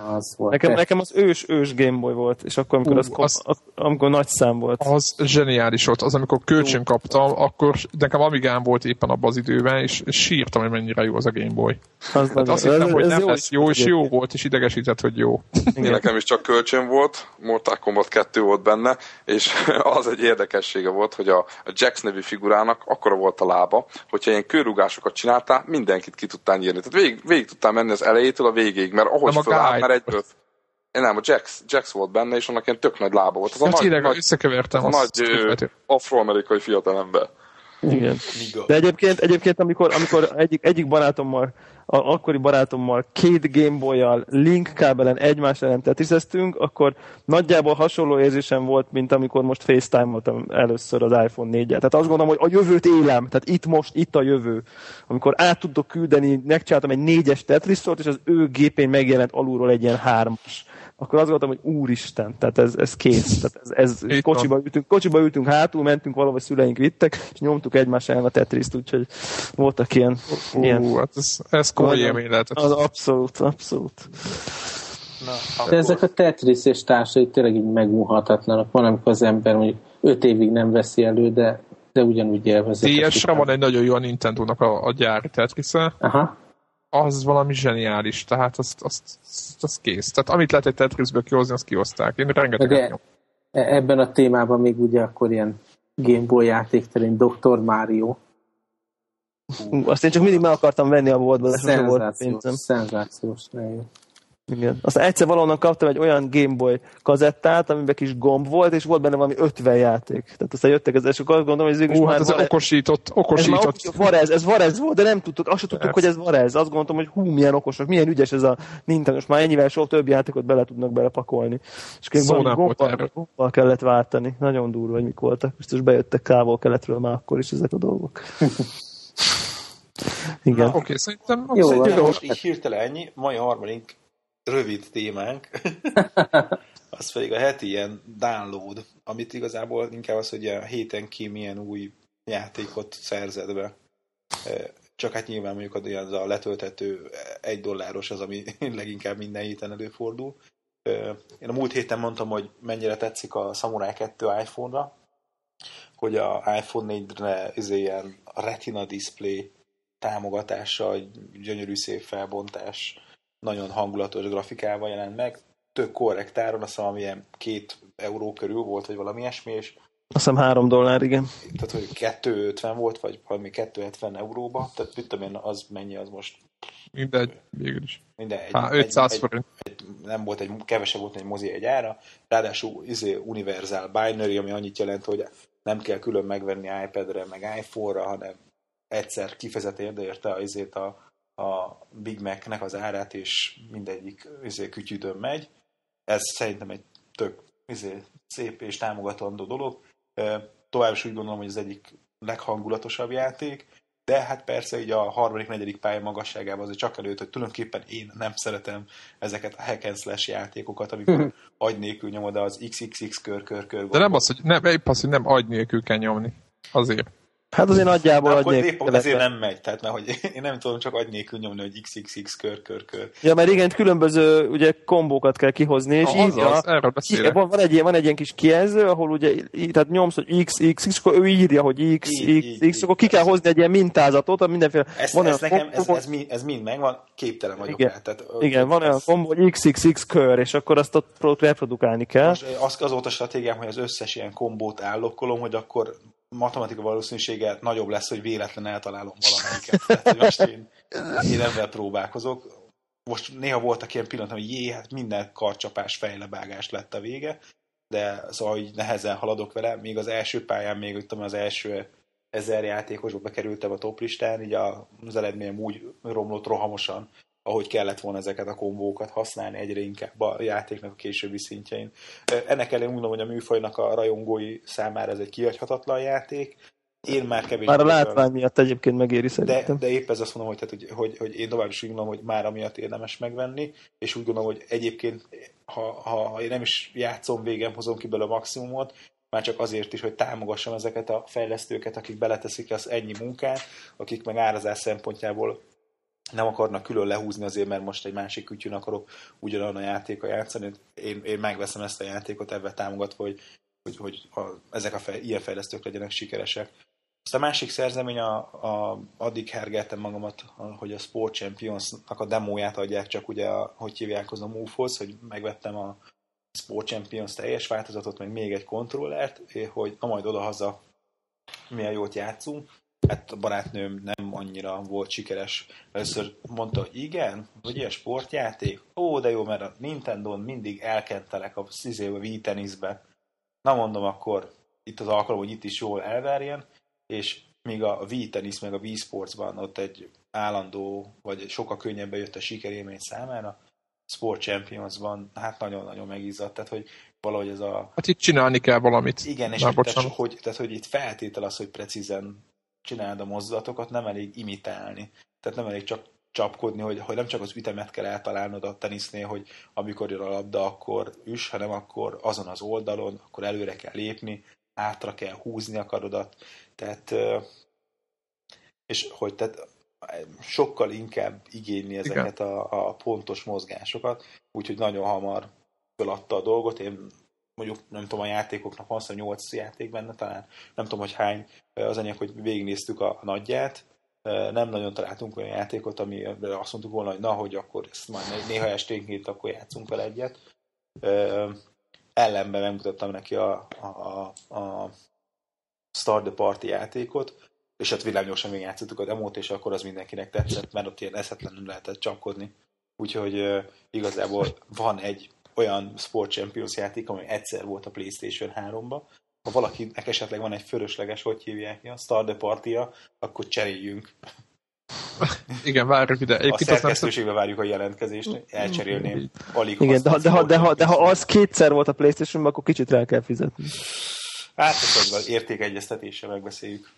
Az volt. Nekem, nekem az ős, ős Game Boy volt, és akkor, amikor, uh, az, az, amikor nagy szám volt. Az zseniális volt. Az, amikor kölcsön kaptam, akkor nekem Amigám volt éppen abban az időben, és, és sírtam, hogy mennyire jó az a Game Boy. Az hát azt hittem, ez, hogy ez nem jó lesz jó, és jó volt, és idegesített, hogy jó. Igen, nekem is csak kölcsön volt, Mortal Kombat 2 volt benne, és az egy érdekessége volt, hogy a, a Jax nevű figurának akkora volt a lába, hogyha ilyen kőrugásokat csináltál, mindenkit ki tudtál nyírni. Tehát végig, végig tudtál menni az elejétől a végéig, mert ahogy fölállt, már egyből én nem, a Jax, Jax volt benne, és annak ilyen tök nagy lába volt. Az a nagy, nagy, összekevertem. Az a nagy afroamerikai fiatalember. Igen. De egyébként, egyébként amikor, amikor egyik, egyik barátommal, a, akkori barátommal két Gameboy-jal link kábelen egymás ellen tetizeztünk, akkor nagyjából hasonló érzésem volt, mint amikor most FaceTime-oltam először az iPhone 4 -jel. Tehát azt gondolom, hogy a jövőt élem, tehát itt most, itt a jövő. Amikor át tudok küldeni, megcsináltam egy négyes Tetris-ot, és az ő gépén megjelent alulról egy ilyen hármas akkor azt gondoltam, hogy úristen, tehát ez, ez kész. Tehát ez, ez kocsiba, ültünk, kocsiba ültünk hátul, mentünk valahol, szüleink vittek, és nyomtuk egymás ellen a Tetriszt, úgyhogy voltak ilyen... Ú, ilyen hát ez, ez komoly élmény lehetett. Az abszolút, abszolút. Na, akkor... De ezek a Tetris és társai tényleg így megmuhathatlanak. Van, amikor az ember mondjuk öt évig nem veszi elő, de, de ugyanúgy élvezik. DS-re van egy nagyon jó a Nintendo-nak a, a gyári tetris -e. Aha az valami zseniális, tehát azt, azt, azt, azt kész. Tehát amit lehet egy Tetrisből kihozni, azt kihozták. Én rengeteg nyom. E- ebben a témában még ugye akkor ilyen Game Boy játék terén Dr. Mario. Azt én csak mindig meg akartam venni a boltba, de sosem volt pénzem. Szenzációs. Igen. Aztán egyszer valahonnan kaptam egy olyan Game Boy kazettát, amiben kis gomb volt, és volt benne valami 50 játék. Tehát aztán jöttek az esők, azt gondolom, hogy ez végül hát ez Varez... okosított, okosított. Ez Varez, ez Varez volt, de nem tudtuk, azt sem tudtuk, hogy ez Varez. Azt gondoltam, hogy hú, milyen okosok, milyen ügyes ez a Nintendo, most már ennyivel sok több játékot bele tudnak belepakolni. És valami gombbal, gombbal kellett váltani. Nagyon durva, hogy mik voltak. Biztos bejöttek kávol keletről már akkor is ezek a dolgok. Igen. Oké, okay, szerintem, jó, szerintem jó, most így hirtelen ennyi. Mai harmadik rövid témánk, az pedig a heti ilyen download, amit igazából inkább az, hogy a héten ki milyen új játékot szerzed be. Csak hát nyilván mondjuk az a letölthető egy dolláros az, ami leginkább minden héten előfordul. Én a múlt héten mondtam, hogy mennyire tetszik a Samurai 2 iPhone-ra, hogy a iPhone 4-re izé ilyen retina display támogatása, gyönyörű szép felbontás, nagyon hangulatos grafikával jelent meg, tök korrekt áron, azt hiszem, amilyen két euró körül volt, vagy valami ilyesmi, és azt hiszem 3 dollár, igen. Tehát, hogy 250 volt, vagy valami 270 euróba, tehát mit tudom én, az mennyi az most? Mindegy, végül is. Mindegy. Há, 500 forint. Egy, egy, nem volt egy, kevesebb volt egy mozi egy ára, ráadásul izé universal binary, ami annyit jelent, hogy nem kell külön megvenni iPad-re, meg iPhone-ra, hanem egyszer kifizet érte azért a, a Big Mac-nek az árát, és mindegyik izé, kütyüdön megy. Ez szerintem egy tök izé, szép és támogatandó dolog. Tovább is úgy gondolom, hogy az egyik leghangulatosabb játék, de hát persze így a harmadik, negyedik pálya magasságában azért csak előtt, hogy tulajdonképpen én nem szeretem ezeket a hack and slash játékokat, amikor agy nélkül nyomod az XXX kör, kör, kör. De nem az, hogy nem, épp az, hogy nem agy nélkül kell nyomni. Azért. Hát azért nagyjából agy nélkül. Épp ezért nem megy, tehát mert hogy én nem tudom csak agy nélkül nyomni, hogy XXX kör, kör, kör. Ja, mert igen, különböző ugye kombókat kell kihozni, és így az, erről van, van, egy, van egy ilyen kis kijelző, ahol ugye tehát nyomsz, hogy XX, és akkor ő írja, hogy X, így, X, X, akkor ki kell hozni egy ilyen mintázatot, mindenféle... Ez, van ez, nekem, ez, ez, mind, ez mind megvan, képtelen vagyok igen, rá. Tehát, igen, van olyan kombó, hogy XXX kör, és akkor azt ott reprodukálni kell. Most az, az volt a stratégiám, hogy az összes ilyen kombót állokkolom, hogy akkor matematika valószínűsége nagyobb lesz, hogy véletlen eltalálom valamelyiket. Tehát, most én, én ebben próbálkozok. Most néha voltak ilyen pillanatok, hogy jé, hát minden karcsapás, fejlebágás lett a vége, de szóval hogy nehezen haladok vele. Még az első pályán, még tudom, az első ezer játékosba bekerültem a toplistán, így az eredményem úgy romlott rohamosan, ahogy kellett volna ezeket a kombókat használni egyre inkább a játéknak a későbbi szintjein. Ennek ellenére mondom, hogy a műfajnak a rajongói számára ez egy kihagyhatatlan játék. Én már kevés. Már a látvány miatt egyébként megéri szerintem. De, de épp ez azt mondom, hogy, tehát, hogy, hogy, hogy én tovább is úgy gondolom, hogy már amiatt érdemes megvenni, és úgy gondolom, hogy egyébként, ha, ha én nem is játszom végem, hozom ki belőle a maximumot, már csak azért is, hogy támogassam ezeket a fejlesztőket, akik beleteszik az ennyi munkát, akik meg árazás szempontjából nem akarnak külön lehúzni azért, mert most egy másik kütyűn akarok ugyanolyan a játéka játszani. Én, én megveszem ezt a játékot ebben támogatva, hogy, hogy, hogy a, ezek a fej, ilyen fejlesztők legyenek sikeresek. Azt a másik szerzemény, a, a, addig hergeltem magamat, hogy a Sport Champions-nak a demóját adják, csak ugye, a, hogy hívják az a Move-hoz, hogy megvettem a Sport Champions teljes változatot, meg még egy kontrollert, hogy na majd oda-haza milyen jót játszunk hát a barátnőm nem annyira volt sikeres. Először mondta, hogy igen, vagy ilyen sportjáték. Ó, de jó, mert a Nintendo-n mindig elkentelek a szizébe, Wii teniszbe. Na mondom, akkor itt az alkalom, hogy itt is jól elverjen, és míg a Wii tenisz meg a Wii Sportsban ott egy állandó, vagy sokkal könnyebben jött a sikerélmény számára, Sport Championsban hát nagyon-nagyon megizzadt, tehát hogy valahogy ez a... Hát itt csinálni kell valamit. Igen, és tehát, hogy, tehát, hogy itt feltétel az, hogy precízen csináld a mozdulatokat, nem elég imitálni. Tehát nem elég csak csapkodni, hogy, hogy nem csak az ütemet kell eltalálnod a tenisznél, hogy amikor jön a labda, akkor üs, hanem akkor azon az oldalon, akkor előre kell lépni, átra kell húzni a karodat. Tehát, és hogy tehát sokkal inkább igényli ezeket a, a pontos mozgásokat, úgyhogy nagyon hamar föladta a dolgot. Én mondjuk nem tudom, a játékoknak van, azt 8 játék benne talán, nem tudom, hogy hány, az enyém, hogy végignéztük a nagyját, nem nagyon találtunk olyan játékot, ami azt mondtuk volna, hogy na, hogy akkor ezt már néha esténként akkor játszunk vele egyet. Ellenben megmutattam neki a, a, a Start the Party játékot, és hát villámgyorsan még játszottuk a demót, és akkor az mindenkinek tetszett, mert ott ilyen eszetlenül lehetett csapkodni. Úgyhogy igazából van egy olyan Sport Champions játék, ami egyszer volt a PlayStation 3-ba. Ha valakinek esetleg van egy fölösleges, hogy hívják a Star the party akkor cseréljünk. Igen, várjuk ide. Egyébként a szerkesztőségbe várjuk a jelentkezést, elcserélném. Alig Igen, de, ha, de, ha, de, ha, de ha az kétszer volt a playstation akkor kicsit rá kell fizetni. Hát, ezt értékegyeztetéssel megbeszéljük.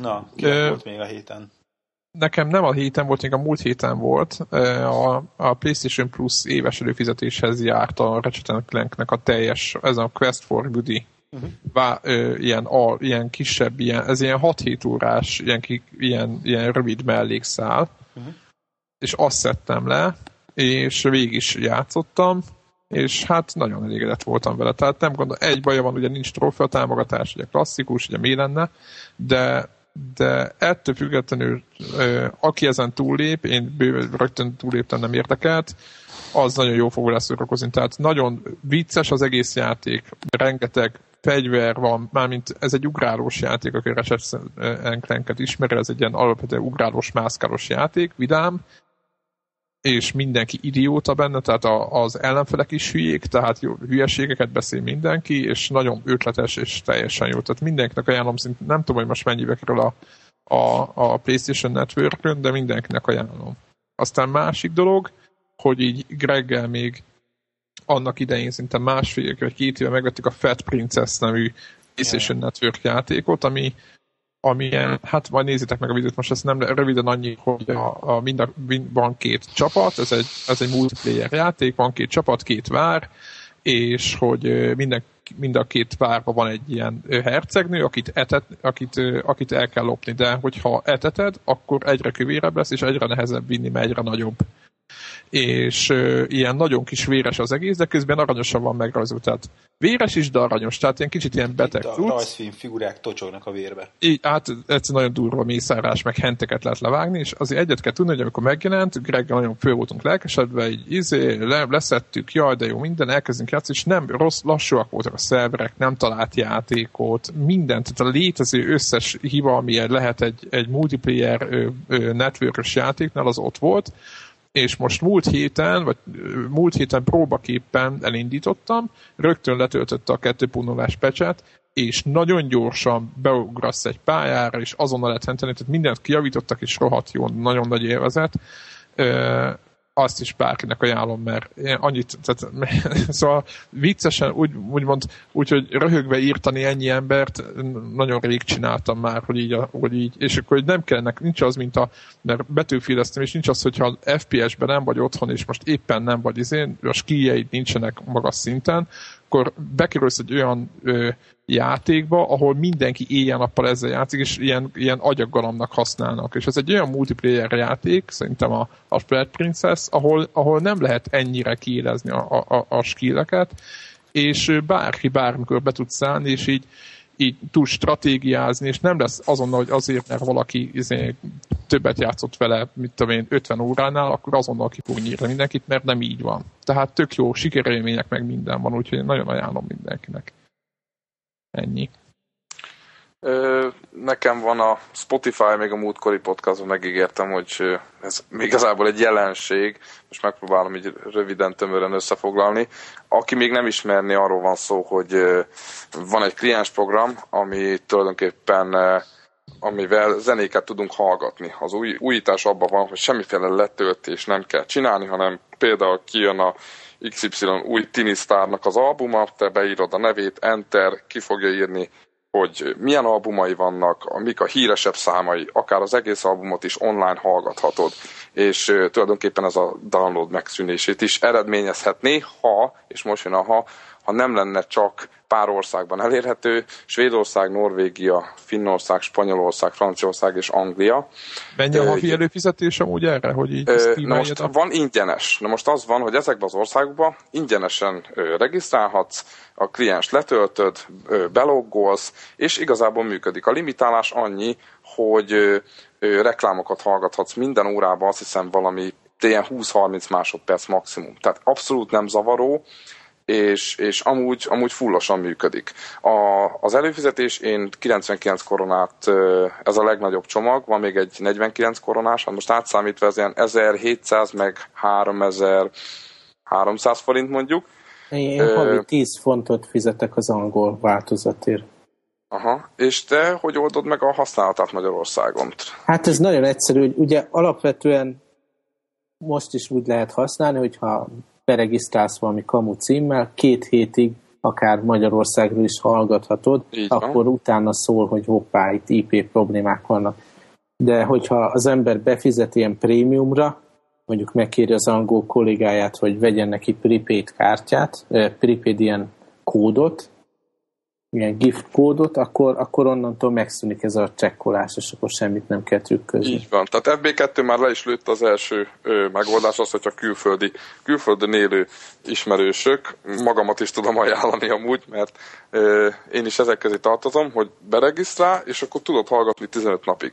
Na, ki volt még a héten? Nekem nem a héten volt, még a múlt héten volt. A, a PlayStation Plus éves előfizetéshez járt a Ratchet Clanknek a teljes, ez a Quest for Goody. Uh-huh. Vá, ö, ilyen, a, ilyen kisebb, ilyen, ez ilyen 6-7 órás, ilyen, ki, ilyen, ilyen rövid mellékszál. Uh-huh. És azt szedtem le, és végig is játszottam, és hát nagyon elégedett voltam vele. Tehát nem gondolom, egy baja van, ugye nincs trófea támogatás, ugye klasszikus, ugye mi lenne, de de ettől függetlenül aki ezen túllép, én rögtön túlléptem, nem érdekelt, az nagyon jó fog lesz szórakozni. Tehát nagyon vicces az egész játék, rengeteg fegyver van, mármint ez egy ugrálós játék, aki Ratchet Clanket ismeri, ez egy ilyen alapvetően ugrálós, mászkálós játék, vidám, és mindenki idióta benne, tehát a, az ellenfelek is hülyék, tehát jó, hülyeségeket beszél mindenki, és nagyon ötletes és teljesen jó. Tehát mindenkinek ajánlom, szint, nem tudom, hogy most mennyibe kerül a, a, a PlayStation network de mindenkinek ajánlom. Aztán másik dolog, hogy így Greggel még annak idején szinte másfél vagy két éve megvettük a Fat Princess nevű PlayStation yeah. Network játékot, ami amilyen, hát majd nézzétek meg a videót, most ezt nem röviden annyi, hogy a, a mind a, van két csapat, ez egy, ez egy multiplayer játék, van két csapat, két vár, és hogy minden, mind a két várban van egy ilyen hercegnő, akit, etet, akit, akit el kell lopni, de hogyha eteted, akkor egyre kövérebb lesz, és egyre nehezebb vinni, mert egyre nagyobb és ilyen nagyon kis véres az egész, de közben aranyosan van megrajzolt. Tehát véres is, de aranyos. Tehát ilyen kicsit ilyen beteg Itt a rajzfilm figurák tocsognak a vérbe. Így, hát ez nagyon durva mészárás, meg henteket lehet levágni, és azért egyet kell tudni, hogy amikor megjelent, Greg nagyon fő voltunk lelkesedve, így izé, le, leszettük, jaj, de jó, minden, elkezdünk játszani, és nem rossz, lassúak voltak a szerverek, nem talált játékot, mindent, tehát a létező összes hiba, ami lehet egy, egy multiplayer network játéknál, az ott volt, és most múlt héten, vagy múlt héten próbaképpen elindítottam, rögtön letöltötte a 2.0-ás pecset, és nagyon gyorsan beugrasz egy pályára, és azonnal lehet henteni, tehát mindent kijavítottak, és rohadt jó, nagyon nagy élvezet azt is bárkinek ajánlom, mert én annyit, tehát, szóval viccesen, úgy, úgymond, úgy, hogy röhögve írtani ennyi embert, nagyon rég csináltam már, hogy így, hogy így és akkor hogy nem kellene, nincs az, mint a, mert betűféleztem, és nincs az, hogyha FPS-ben nem vagy otthon, és most éppen nem vagy izén, a skijjeid nincsenek magas szinten, akkor bekerülsz egy olyan ö, játékba, ahol mindenki éjjel-nappal ezzel játszik, és ilyen, ilyen agyaggalamnak használnak. És ez egy olyan multiplayer játék, szerintem a, a Spread Princess, ahol, ahol nem lehet ennyire kiélezni a, a, a skilleket, és bárki bármikor be tud szállni, és így így tud stratégiázni, és nem lesz azonnal, hogy azért, mert valaki izé, többet játszott vele, mint tudom én, 50 óránál, akkor azonnal ki fog nyírni mindenkit, mert nem így van. Tehát tök jó sikerélmények meg minden van, úgyhogy nagyon ajánlom mindenkinek. Ennyi. Nekem van a Spotify, még a múltkori podcastban megígértem, hogy ez igazából egy jelenség, most megpróbálom így röviden, tömören összefoglalni. Aki még nem ismerni, arról van szó, hogy van egy kliens program, ami tulajdonképpen amivel zenéket tudunk hallgatni. Az új, újítás abban van, hogy semmiféle letöltés nem kell csinálni, hanem például kijön a XY új Tinisztárnak az albuma, te beírod a nevét, enter, ki fogja írni, hogy milyen albumai vannak, mik a híresebb számai, akár az egész albumot is online hallgathatod, és tulajdonképpen ez a download megszűnését is eredményezhetné, ha, és most jön a ha, ha nem lenne csak pár országban elérhető, Svédország, Norvégia, Finnország, Spanyolország, Franciaország és Anglia. Mennyi a havi előfizetés amúgy erre, hogy így Na most a... van ingyenes. Na most az van, hogy ezekben az országokban ingyenesen regisztrálhatsz, a kliens letöltöd, beloggolsz, és igazából működik. A limitálás annyi, hogy reklámokat hallgathatsz minden órában, azt hiszem valami ilyen 20-30 másodperc maximum. Tehát abszolút nem zavaró, és, és amúgy, amúgy fullosan működik. A, az előfizetés, én 99 koronát, ez a legnagyobb csomag, van még egy 49 koronás, hát most átszámítva ez ilyen 1700 meg 3300 forint mondjuk. Én havi 10 fontot fizetek az angol változatért. Aha, és te hogy oldod meg a használatát Magyarországon? Hát ez nagyon egyszerű, hogy ugye alapvetően most is úgy lehet használni, hogyha beregisztrálsz valami kamu címmel, két hétig akár Magyarországról is hallgathatod, Így akkor utána szól, hogy hoppá, itt IP problémák vannak. De hogyha az ember befizet ilyen prémiumra, mondjuk megkéri az angol kollégáját, hogy vegyen neki prepaid kártyát, prepaid ilyen kódot, milyen gift kódot, akkor, akkor onnantól megszűnik ez a csekkolás, és akkor semmit nem kell trükközni. Így van. Tehát FB2 már le is lőtt az első ö, megoldás, az, hogyha külföldi, külföldön élő ismerősök, magamat is tudom ajánlani amúgy, mert ö, én is ezek közé tartozom, hogy beregisztrál, és akkor tudod hallgatni 15 napig.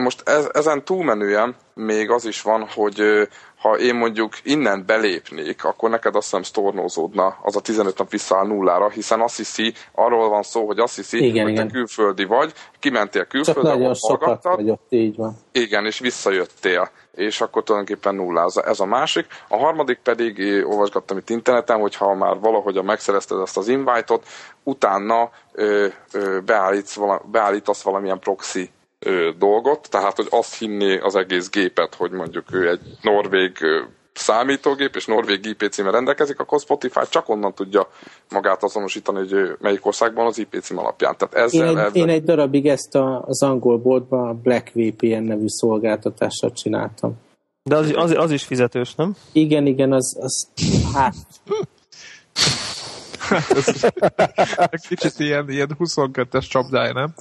Most ez, ezen túlmenően még az is van, hogy ha én mondjuk innen belépnék, akkor neked azt hiszem sztornózódna az a 15 nap visszaáll nullára, hiszen azt hiszi, arról van szó, hogy azt hiszi, igen, hogy igen. te külföldi vagy, kimentél külföldre, Csak nagyon sokat vagy így van. Igen, és visszajöttél és akkor tulajdonképpen nullázza. Ez a másik. A harmadik pedig, olvasgattam itt interneten, hogy ha már valahogy megszerezted ezt az invite-ot, utána ö, ö, beállítsz, vala, beállítasz valamilyen proxy ö, dolgot, tehát hogy azt hinné az egész gépet, hogy mondjuk ő egy norvég ö, számítógép és norvég IP címmel rendelkezik, akkor Spotify csak onnan tudja magát azonosítani, hogy ő melyik országban az IP cím alapján. Tehát ezzel, én, egy, ezzel... én egy darabig ezt a, az angol boltban a Black VPN nevű szolgáltatással csináltam. De az, az, az is fizetős, nem? Igen, igen, az, az hát Kicsit ilyen, ilyen 22-es csapdája, nem?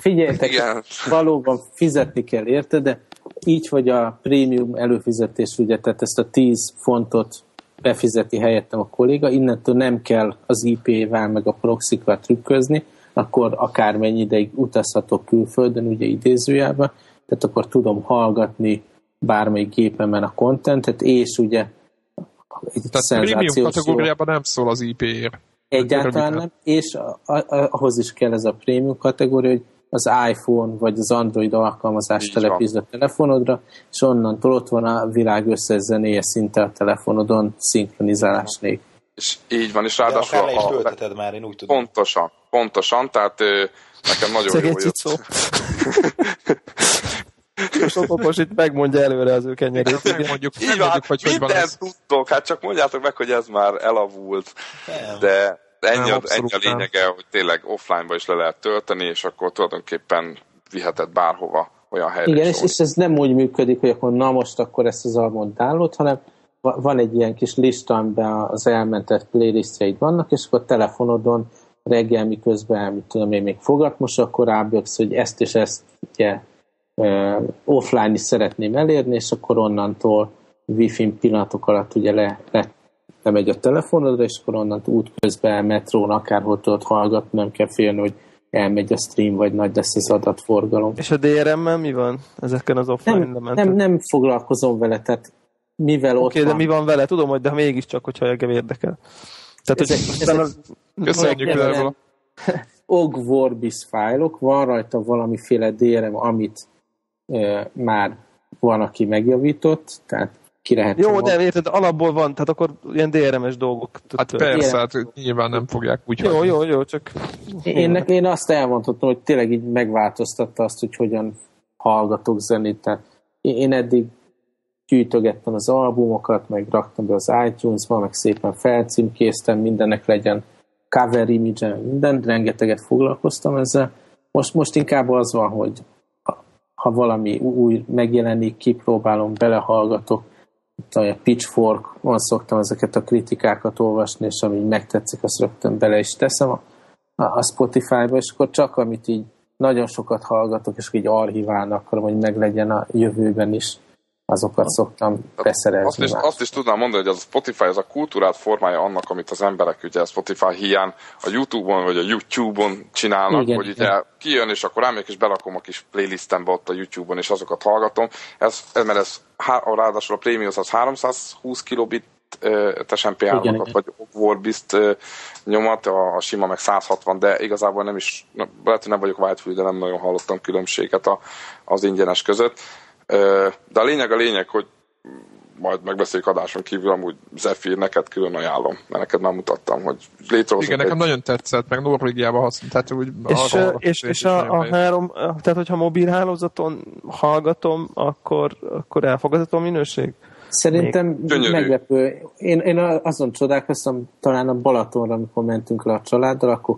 Figyeljetek, Igen. valóban fizetni kell érte, de így, hogy a prémium előfizetés, ugye, tehát ezt a 10 fontot befizeti helyettem a kolléga, innentől nem kell az IP-vel meg a proxikkal trükközni, akkor akármennyi ideig utazhatok külföldön, ugye idézőjelben, tehát akkor tudom hallgatni bármelyik gépemen a kontentet, és ugye tehát prémium kategóriában nem szól az IP-ért. Egyáltalán nem, és a, a, ahhoz is kell ez a prémium kategória, hogy az iPhone vagy az Android alkalmazást telepítsd a telefonodra, és onnantól ott van a világ összes zenéje szinte a telefonodon szinkronizálás nélkül. És így van, és ráadásul... De akár le is a, már, én úgy tudom. Pontosan, pontosan, tehát nekem nagyon jó jött. Sopopos itt megmondja előre az ő kenyerét. Nem mondjuk, nem mondjuk hát hogy hogy van ez. tudtok, hát csak mondjátok meg, hogy ez már elavult. Nem. De ennyi, nem, ennyi a lényege, nem. hogy tényleg offline-ba is le lehet tölteni, és akkor tulajdonképpen viheted bárhova olyan helyre. Igen, és, és ez nem úgy működik, hogy akkor na most akkor ezt az albumot download, hanem van egy ilyen kis lista, amiben az elmentett playlistjeid vannak, és akkor a telefonodon reggel miközben, mit tudom én, még fogatmos, akkor ráböksz, hogy ezt és ezt ugye, offline is szeretném elérni, és akkor onnantól wifi pillanatok alatt ugye le, le lemegy a telefonodra, és akkor onnantól útközben metrón akárhol tudod hallgatni, nem kell félni, hogy elmegy a stream, vagy nagy lesz az adatforgalom. És a DRM-mel mi van ezeken az offline nem, nem, nem foglalkozom vele, tehát mivel okay, ott van. de mi van vele? Tudom, hogy de mégiscsak, hogyha engem érdekel. Tehát, ezek, hogy ezek, ezek, Köszönjük ezek, OG Vorbis fájlok, van rajta valamiféle DRM, amit már van, aki megjavított, tehát ki lehet Jó, de érted, alapból van, tehát akkor ilyen DRM-es dolgok. Hát persze, hát nyilván nem fogják úgy Jó, jó, jó, csak... Én, én azt elmondhatom, hogy tényleg így megváltoztatta azt, hogy hogyan hallgatok zenét. Tehát én eddig gyűjtögettem az albumokat, meg raktam be az iTunes-ba, meg szépen felcímkéztem, mindennek legyen cover image minden, rengeteget foglalkoztam ezzel. Most, most inkább az van, hogy ha valami új megjelenik, kipróbálom, belehallgatok, a Pitchfork-on szoktam ezeket a kritikákat olvasni, és ami megtetszik, azt rögtön bele is teszem a, a Spotify-ba, és akkor csak amit így nagyon sokat hallgatok, és így archiválnak akarom, hogy meglegyen a jövőben is azokat szoktam beszerezni. Azt is, azt is tudnám mondani, hogy az a Spotify az a kultúrát formája annak, amit az emberek ugye a Spotify hiány a YouTube-on vagy a YouTube-on csinálnak, igen, hogy ugye kijön, és akkor rámegyek és berakom a kis playlistembe ott a YouTube-on, és azokat hallgatom. Ez, ez mert ez ráadásul a Premium az 320 kilobit SMP államokat, vagy Warbist nyomat, a, a sima meg 160, de igazából nem is, lehet, hogy nem vagyok whitefield, de nem nagyon hallottam különbséget a, az ingyenes között. De a lényeg a lényeg, hogy majd megbeszéljük adáson kívül, amúgy Zephyr, neked külön ajánlom, mert neked már mutattam, hogy létrehozunk Igen, nekem egy... nagyon tetszett, meg Norvégiában használtam. Tehát úgy és, arra, és, és a, a három, tehát hogyha mobil hálózaton hallgatom, akkor, akkor elfogadható a minőség? Szerintem Még meglepő. Én, én azon csodálkoztam, talán a Balatonra, amikor mentünk le a családdal, akkor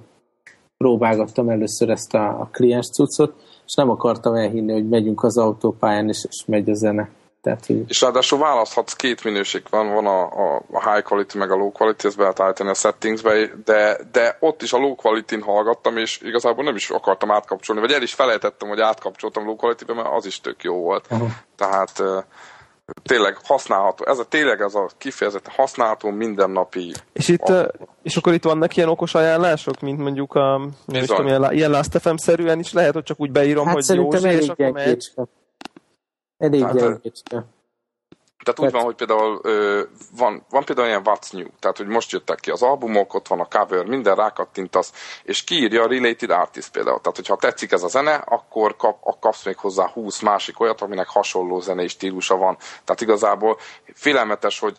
próbálgattam először ezt a, a kliens cuccot, és nem akartam elhinni, hogy megyünk az autópályán, és, és megy a zene. Tehát, hogy... És ráadásul választhatsz két minőség van, van a, a, a high quality meg a low quality, ezt be lehet állítani a settingsbe, de, de ott is a low quality-n hallgattam, és igazából nem is akartam átkapcsolni, vagy el is felejtettem, hogy átkapcsoltam low quality-be, mert az is tök jó volt. Uh-huh. Tehát tényleg használható, ez a tényleg ez a kifejezetten használható mindennapi... És, itt, a... és akkor itt vannak ilyen okos ajánlások, mint mondjuk a, nem tudom, ilyen, ilyen Last.fm-szerűen is lehet, hogy csak úgy beírom, hát hogy jó, és akkor megy. Elég gyengécske. Tehát úgy van, hogy például ö, van, van például ilyen What's New, tehát hogy most jöttek ki az albumok, ott van a cover, minden rákattintasz, és kiírja a Related Artist például. Tehát, hogyha tetszik ez a zene, akkor kap, kapsz még hozzá 20 másik olyat, aminek hasonló zenei stílusa van. Tehát igazából félelmetes, hogy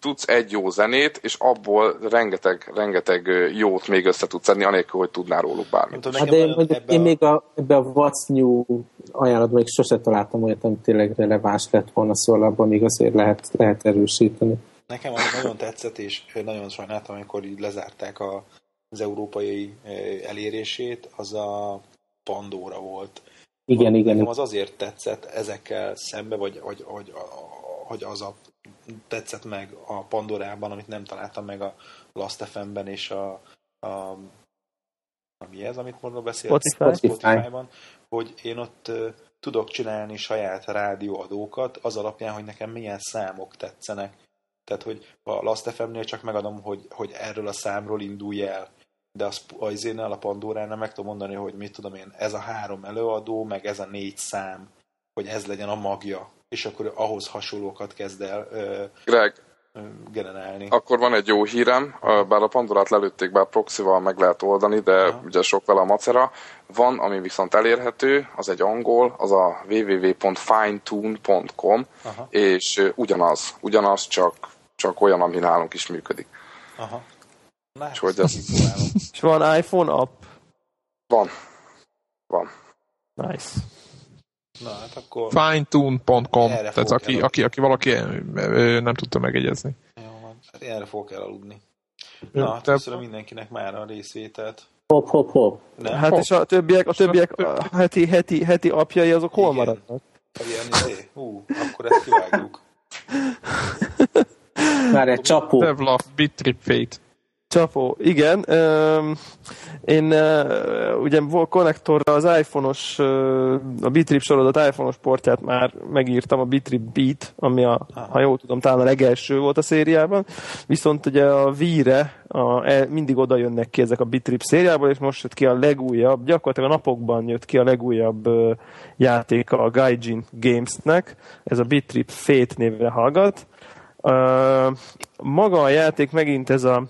tudsz egy jó zenét, és abból rengeteg, rengeteg jót még össze tudsz szedni, anélkül, hogy tudnál róluk bármit. Hát én, én a... még a, ebbe a What's New ajánlatban még sose találtam olyat, ami tényleg releváns lett volna, szóval abban még azért lehet, lehet erősíteni. Nekem az nagyon tetszett, és nagyon sajnáltam, amikor így lezárták a, az európai elérését, az a Pandora volt. Igen, igen. Nekem az azért tetszett ezekkel szembe, vagy, vagy, vagy, hogy az a tetszett meg a Pandorában, amit nem találtam meg a Last FM-ben és a, a mi ez, amit mondva beszélt? Spotify. Spotify-ban, hogy én ott uh, tudok csinálni saját rádióadókat az alapján, hogy nekem milyen számok tetszenek. Tehát, hogy a Last FM-nél csak megadom, hogy, hogy erről a számról indulj el. De az, az én a Pandoránál meg tudom mondani, hogy mit tudom én, ez a három előadó, meg ez a négy szám, hogy ez legyen a magja és akkor ahhoz hasonlókat kezd el Greg, generálni. Akkor van egy jó hírem, bár a Pandorát lelőtték, bár proxival meg lehet oldani, de Aha. ugye sok vele a macera. Van, ami viszont elérhető, az egy angol, az a www.finetune.com, és ugyanaz, ugyanaz, csak, csak olyan, ami nálunk is működik. Aha. És, hogy ez... és van iPhone app? Van. Van. Nice. Na, hát akkor... Finetune.com, tehát aki, aki, aki valaki nem tudta megegyezni. Jó, van. Hát erre fogok elaludni. Na, hát köszönöm mindenkinek már a részvételt. Hop, hop, hop. Nem? Hát hop. és a többiek, a többiek a heti, heti, heti apjai azok hol Igen. maradnak? Ilyen izé. Hú, akkor ezt kivágjuk. Már egy csapó. Devlaf, Bitrip Fate. Csapó, igen. Én ugye konnektorra az iPhone-os, a Bitrip sorozat iPhone-os portját már megírtam, a Bitrip Beat, ami a, ha jól tudom, talán a legelső volt a szériában. Viszont ugye a Wii-re a, e, mindig oda jönnek ki ezek a Bitrip szériából, és most jött ki a legújabb, gyakorlatilag a napokban jött ki a legújabb játéka a Gaijin Games-nek. Ez a Bitrip Fate névre hallgat. Maga a játék megint ez a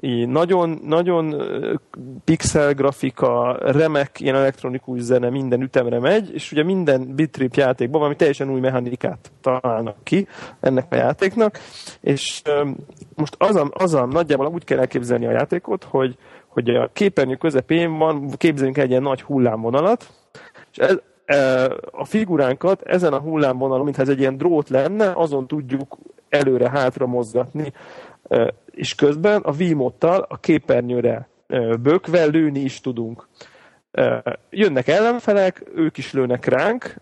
így nagyon, nagyon pixel grafika, remek, ilyen elektronikus zene minden ütemre megy, és ugye minden bitrip játékban valami teljesen új mechanikát találnak ki ennek a játéknak, és most az a, az a nagyjából úgy kell elképzelni a játékot, hogy, hogy a képernyő közepén van, képzeljünk egy ilyen nagy hullámvonalat, és ez, a figuránkat ezen a hullámvonalon, mintha ez egy ilyen drót lenne, azon tudjuk előre-hátra mozgatni és közben a Wiimote-tal a képernyőre bökve lőni is tudunk. Jönnek ellenfelek, ők is lőnek ránk,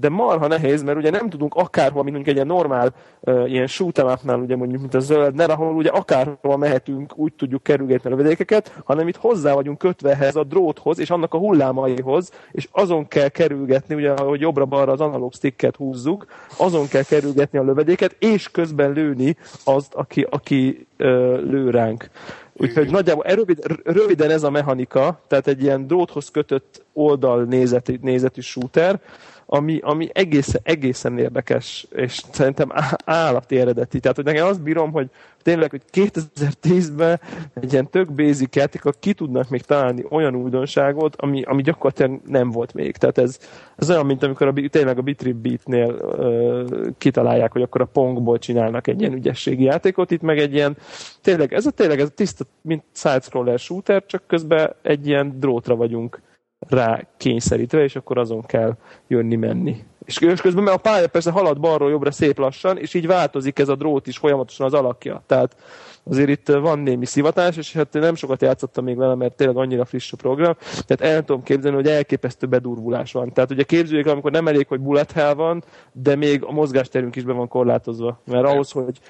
de marha nehéz, mert ugye nem tudunk akárhol, mint mondjuk egy ilyen normál uh, ilyen shoot ugye mondjuk, mint a zöldner, ahol ugye akárhol mehetünk, úgy tudjuk kerülgetni a lövedékeket, hanem itt hozzá vagyunk kötve ehhez a dróthoz, és annak a hullámaihoz, és azon kell kerülgetni, ugye, hogy jobbra-balra az analóg sticket húzzuk, azon kell kerülgetni a lövedéket, és közben lőni azt, aki, aki uh, lő ránk. Úgyhogy nagyjából rövid, röviden ez a mechanika, tehát egy ilyen dróthoz kötött oldal nézetű, nézetű shooter, ami, ami egészen, egészen érdekes, és szerintem állati eredeti. Tehát, hogy nekem azt bírom, hogy tényleg, hogy 2010-ben egy ilyen tök basic játék, ki tudnak még találni olyan újdonságot, ami, ami gyakorlatilag nem volt még. Tehát ez, ez olyan, mint amikor a, tényleg a Bitrip Beat-nél uh, kitalálják, hogy akkor a Pongból csinálnak egy ilyen ügyességi játékot, itt meg egy ilyen, tényleg, ez a tényleg, ez a tiszta, mint side-scroller shooter, csak közben egy ilyen drótra vagyunk rá kényszerítve, és akkor azon kell jönni-menni. És közben mert a pálya persze halad balról jobbra szép lassan, és így változik ez a drót is folyamatosan az alakja. Tehát azért itt van némi szivatás, és hát nem sokat játszottam még vele, mert tényleg annyira friss a program, tehát el tudom képzelni, hogy elképesztő bedurvulás van. Tehát ugye képzeljük, amikor nem elég, hogy bullet hell van, de még a mozgásterünk is be van korlátozva. Mert ahhoz, hogy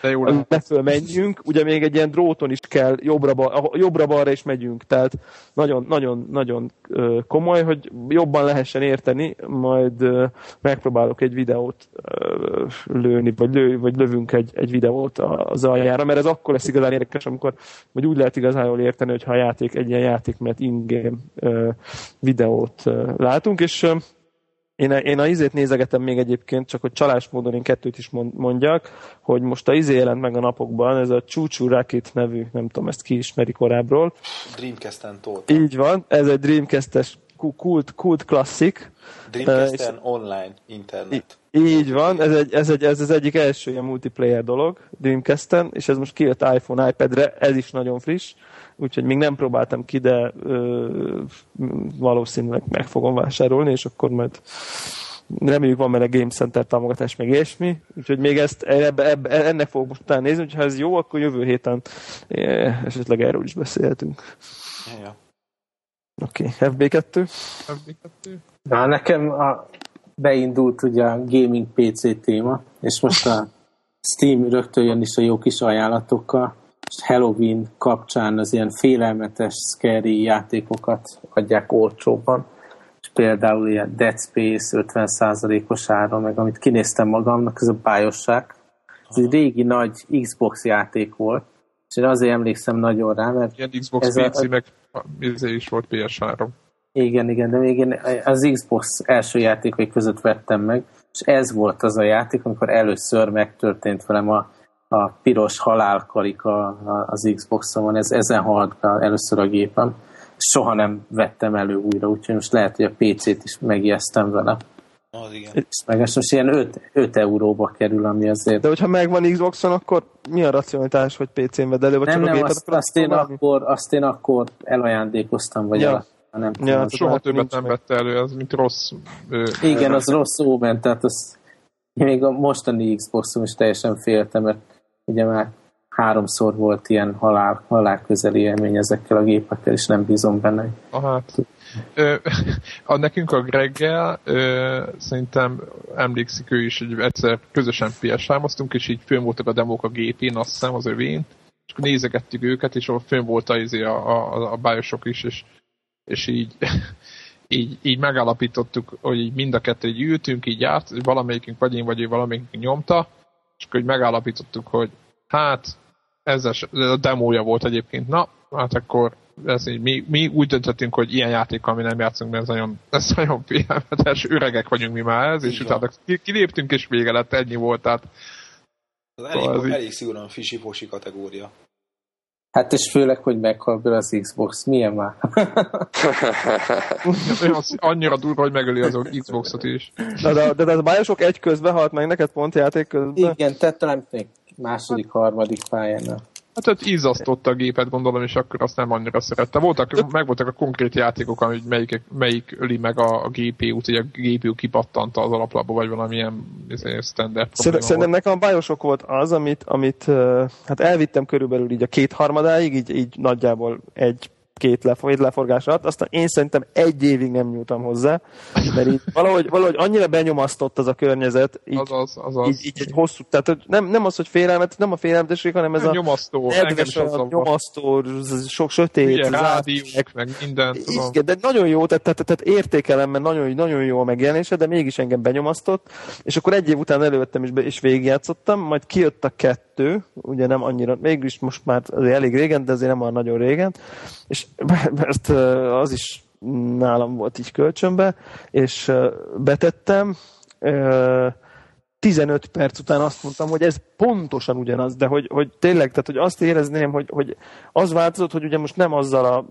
leföl menjünk, ugye még egy ilyen dróton is kell jobbra-balra jobbra is megyünk. Tehát nagyon, nagyon, nagyon komoly, hogy jobban lehessen érteni, majd megpróbálok egy videót lőni, vagy, lő, vagy lövünk egy, egy videót az aljára, mert ez akkor lesz igazán érdekes, amikor vagy úgy lehet igazán jól érteni, hogyha a játék egy ilyen játék, mert in-game videót látunk, és én, én a izét nézegetem még egyébként, csak hogy csalás módon én kettőt is mondjak, hogy most a izé jelent meg a napokban, ez a Csúcsú Rocket nevű, nem tudom, ezt ki ismeri korábbról. Dreamcast-en tolta. Így van, ez egy Dreamcast-es kult, kult klasszik. Dreamcast-en uh, online internet. Így van, ez, egy, ez, egy, ez az egyik első ilyen multiplayer dolog Dreamcast-en, és ez most kijött iPhone, iPad-re, ez is nagyon friss, úgyhogy még nem próbáltam ki, de ö, valószínűleg meg fogom vásárolni, és akkor majd reméljük van a Game Center támogatás, meg ilyesmi, úgyhogy még ezt ebbe, ebbe, ennek fogok most utána nézni, hogyha ez jó, akkor jövő héten esetleg erről is beszélhetünk. Ja. Oké, okay. FB2. FB2. Na, nekem a, beindult ugye a gaming PC téma, és most a Steam rögtön jön is a jó kis ajánlatokkal, és Halloween kapcsán az ilyen félelmetes, scary játékokat adják olcsóban, és például ilyen Dead Space 50%-os ára, meg amit kinéztem magamnak, ez a Bioshock. Ez egy régi nagy Xbox játék volt, és én azért emlékszem nagyon rá, mert... Ilyen Xbox ez PC, a, meg is volt PS3. Igen, igen, de még én az Xbox első játékai között vettem meg, és ez volt az a játék, amikor először megtörtént velem a, a piros halálkarika az Xbox-on, ez ezen halt be először a gépem. Soha nem vettem elő újra, úgyhogy most lehet, hogy a PC-t is megijesztem vele. Az igen. Meg ez most ilyen 5, 5 euróba kerül, ami azért... De hogyha megvan Xboxon, akkor mi a racionalitás, hogy PC-n vedd elő? Vagy nem, nem, azt, azt, én akkor, azt én akkor elajándékoztam, vagy ja. Nem ja, hát soha többet nem vette elő, az mint rossz... Ö, Igen, az rossz ómen, tehát az még a mostani Xboxom is teljesen féltem, mert ugye már háromszor volt ilyen halál, halál közeli élmény ezekkel a gépekkel, és nem bízom benne. Aha. Ö, a, nekünk a Greggel ö, szerintem emlékszik ő is, hogy egyszer közösen ps és így fönn voltak a demók a gépén, azt hiszem az övén, és akkor nézegettük őket, és ott fönn volt a, izé a, a, a Bioshock is, és és így, így, így megállapítottuk, hogy így mind a kettő így ültünk, így járt, valamelyikünk vagy én, vagy ő valamelyikünk nyomta, és akkor így megállapítottuk, hogy hát ez a demója volt egyébként, na, hát akkor ez így, mi, mi úgy döntöttünk, hogy ilyen játékkal mi nem játszunk, mert ez nagyon, ez nagyon félelmetes, öregek vagyunk mi már ez, és utána kiléptünk, és vége lett, ennyi volt, tehát az elég, szóval elég szigorúan fisi kategória. Hát és főleg, hogy meghal az Xbox. Milyen már? Annyira durva, hogy megöli az Xboxot is. De, de, de, de a Bioshock egy közben halt meg neked pont játék közben? Igen, tehát talán még második, harmadik pályán. Hát ott izzasztotta a gépet, gondolom, és akkor azt nem annyira szerette. Voltak, meg voltak a konkrét játékok, hogy melyik, melyik öli meg a, a GPU-t, hogy a GPU kipattanta az alaplapba, vagy valamilyen izé, standard Szerintem, szerintem nekem a Bioshock volt az, amit, amit hát elvittem körülbelül így a kétharmadáig, így, így nagyjából egy két lefor, leforgás alatt, aztán én szerintem egy évig nem nyúltam hozzá, mert így valahogy, valahogy annyira benyomasztott az a környezet, így, az az, az az. így, így egy hosszú, tehát nem, nem az, hogy félelmet, nem a félelmetesség, hanem ez a nyomasztó, nedves, a nyomasztó, sok sötét, Ugye, rádiók, meg minden, tudom. Igen, de nagyon jó, tehát, tehát, tehát értékelem, mert nagyon, nagyon jó a megjelenése, de mégis engem benyomasztott, és akkor egy év után elővettem és, be, és végigjátszottam, majd kijött a kettő, ugye nem annyira, mégis most már azért elég régen, de azért nem olyan nagyon régen, és mert az is nálam volt így kölcsönbe, és betettem, 15 perc után azt mondtam, hogy ez pontosan ugyanaz, de hogy, hogy tényleg, tehát hogy azt érezném, hogy, hogy az változott, hogy ugye most nem azzal a,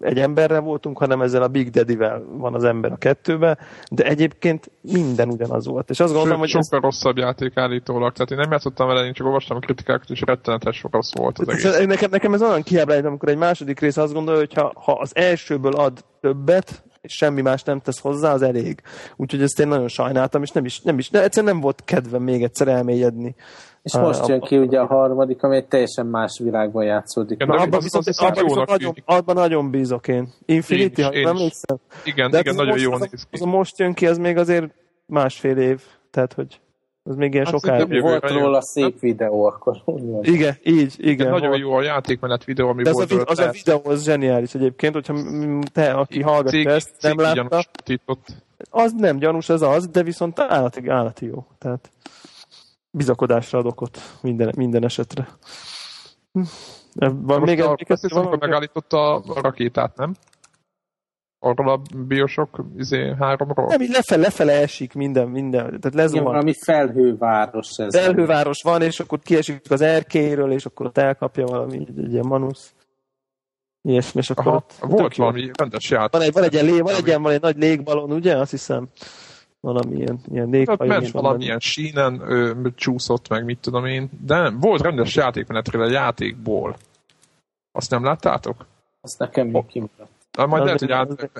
egy emberrel voltunk, hanem ezzel a Big Daddy-vel van az ember a kettőbe, de egyébként minden ugyanaz volt. És azt gondolom, hogy sokkal ez... rosszabb játék állítólag, tehát én nem játszottam vele, én csak olvastam a kritikákat, és rettenetes rossz volt az egész. Nekem, nekem ez olyan kiábrányt, amikor egy második rész azt gondolja, hogy ha, ha az elsőből ad többet, és semmi más nem tesz hozzá, az elég. Úgyhogy ezt én nagyon sajnáltam, és nem is, nem is, egyszerűen nem volt kedvem még egyszer elmélyedni. És most jön ki ugye a harmadik, ami egy teljesen más világban játszódik. Igen, abban, viszont, az, abban, viszont nagyon, abban nagyon bízok én. Infinity, ha nem hiszem. Igen, De igen, nagyon jól néz ki. Az, az most jön ki, az még azért másfél év. Tehát, hogy az még ilyen hát sokáig. Volt róla szép videó, akkor Igen, így, igen. nagyon volt. jó a játékmenet videó, ami De volt. Az, a, az a videó az zseniális egyébként, hogyha te, aki hallgatja ezt, nem látta, az nem gyanús, ez az, de viszont állati, állati jó. Tehát bizakodásra ad okot minden, minden esetre. Hm. Van még egy... Amikor megállította a rakétát, nem? Arról a biosok izé, háromról? Nem, így lefele, lefele esik minden, minden. Tehát lezuhan. Igen, valami felhőváros ez. Felhőváros van, és akkor kiesik az erkéről, és akkor ott elkapja valami egy, egy ilyen manusz. Ilyesmi, és akkor Aha, ott, volt valami rendes játék. Van egy, van egy, ilyen, lé, van egy, ilyen, van egy nagy légbalon, ugye? Azt hiszem valami ilyen, ilyen léghajó. Ment valamilyen sínen ö, csúszott meg, mit tudom én, de nem, volt rendes játékmenetről a játékból. Azt nem láttátok? Azt nekem még kimaradt. Na, majd lehet, hogy át,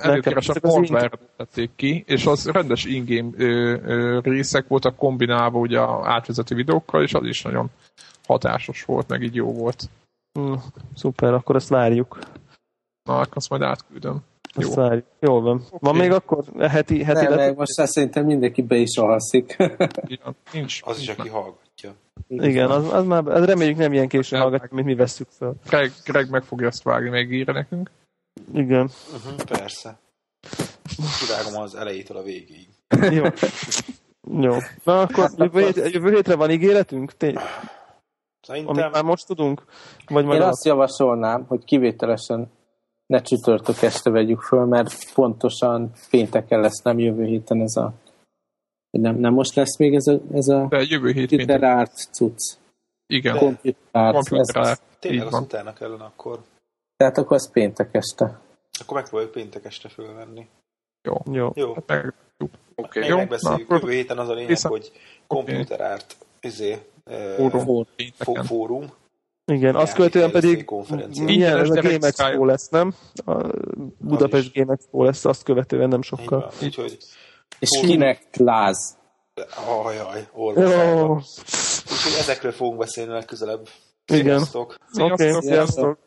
portware tették ki, és az rendes ingame ö, ö, részek voltak kombinálva ugye a átvezető videókkal, és az is nagyon hatásos volt, meg így jó volt. Mm, szuper, akkor ezt várjuk. Na, akkor azt majd átküldöm. Jó. Azt várjuk. Jól van. Okay. Van még akkor heti, heti Nem, let... most szerintem mindenki be is alszik. Nincs. Az is, aki hallgatja. Igen, az, az már, az reméljük nem ilyen későn hallgatja, mint mi veszük fel. Greg, Greg meg fogja ezt vágni, meg írja nekünk. Igen. Uh-huh, persze. Kivágom az elejétől a végéig. Jó. Jó. Na akkor jövő, hét, jövő hétre van ígéretünk? Tény? Szerintem... Amit már most tudunk? Vagy Én azt javasolnám, hogy kivételesen ne csütörtök este vegyük föl, mert pontosan pénteken lesz, nem jövő héten ez a... Nem, nem most lesz még ez a, ez a De jövő hét computer art cucc. Igen. Computer art. Computer art. Tényleg az utána kellene akkor. Tehát akkor az péntek este. Akkor megpróbáljuk péntek este fölvenni. Jó. Jó. Jó. Hát meg, okay. Még jó. megbeszéljük. Na, Jövő héten az a lényeg, viszont... hogy computer art izé, fórum. Fórum. Igen, azt követően pedig milyen ez a Game Expo lesz, nem? A Budapest Game Expo lesz, azt követően nem sokkal. Úgyhogy és kinek láz? Ajaj, orvos. Úgyhogy ezekről fogunk beszélni legközelebb. Igen. Sziasztok! Oké, okay, sziasztok!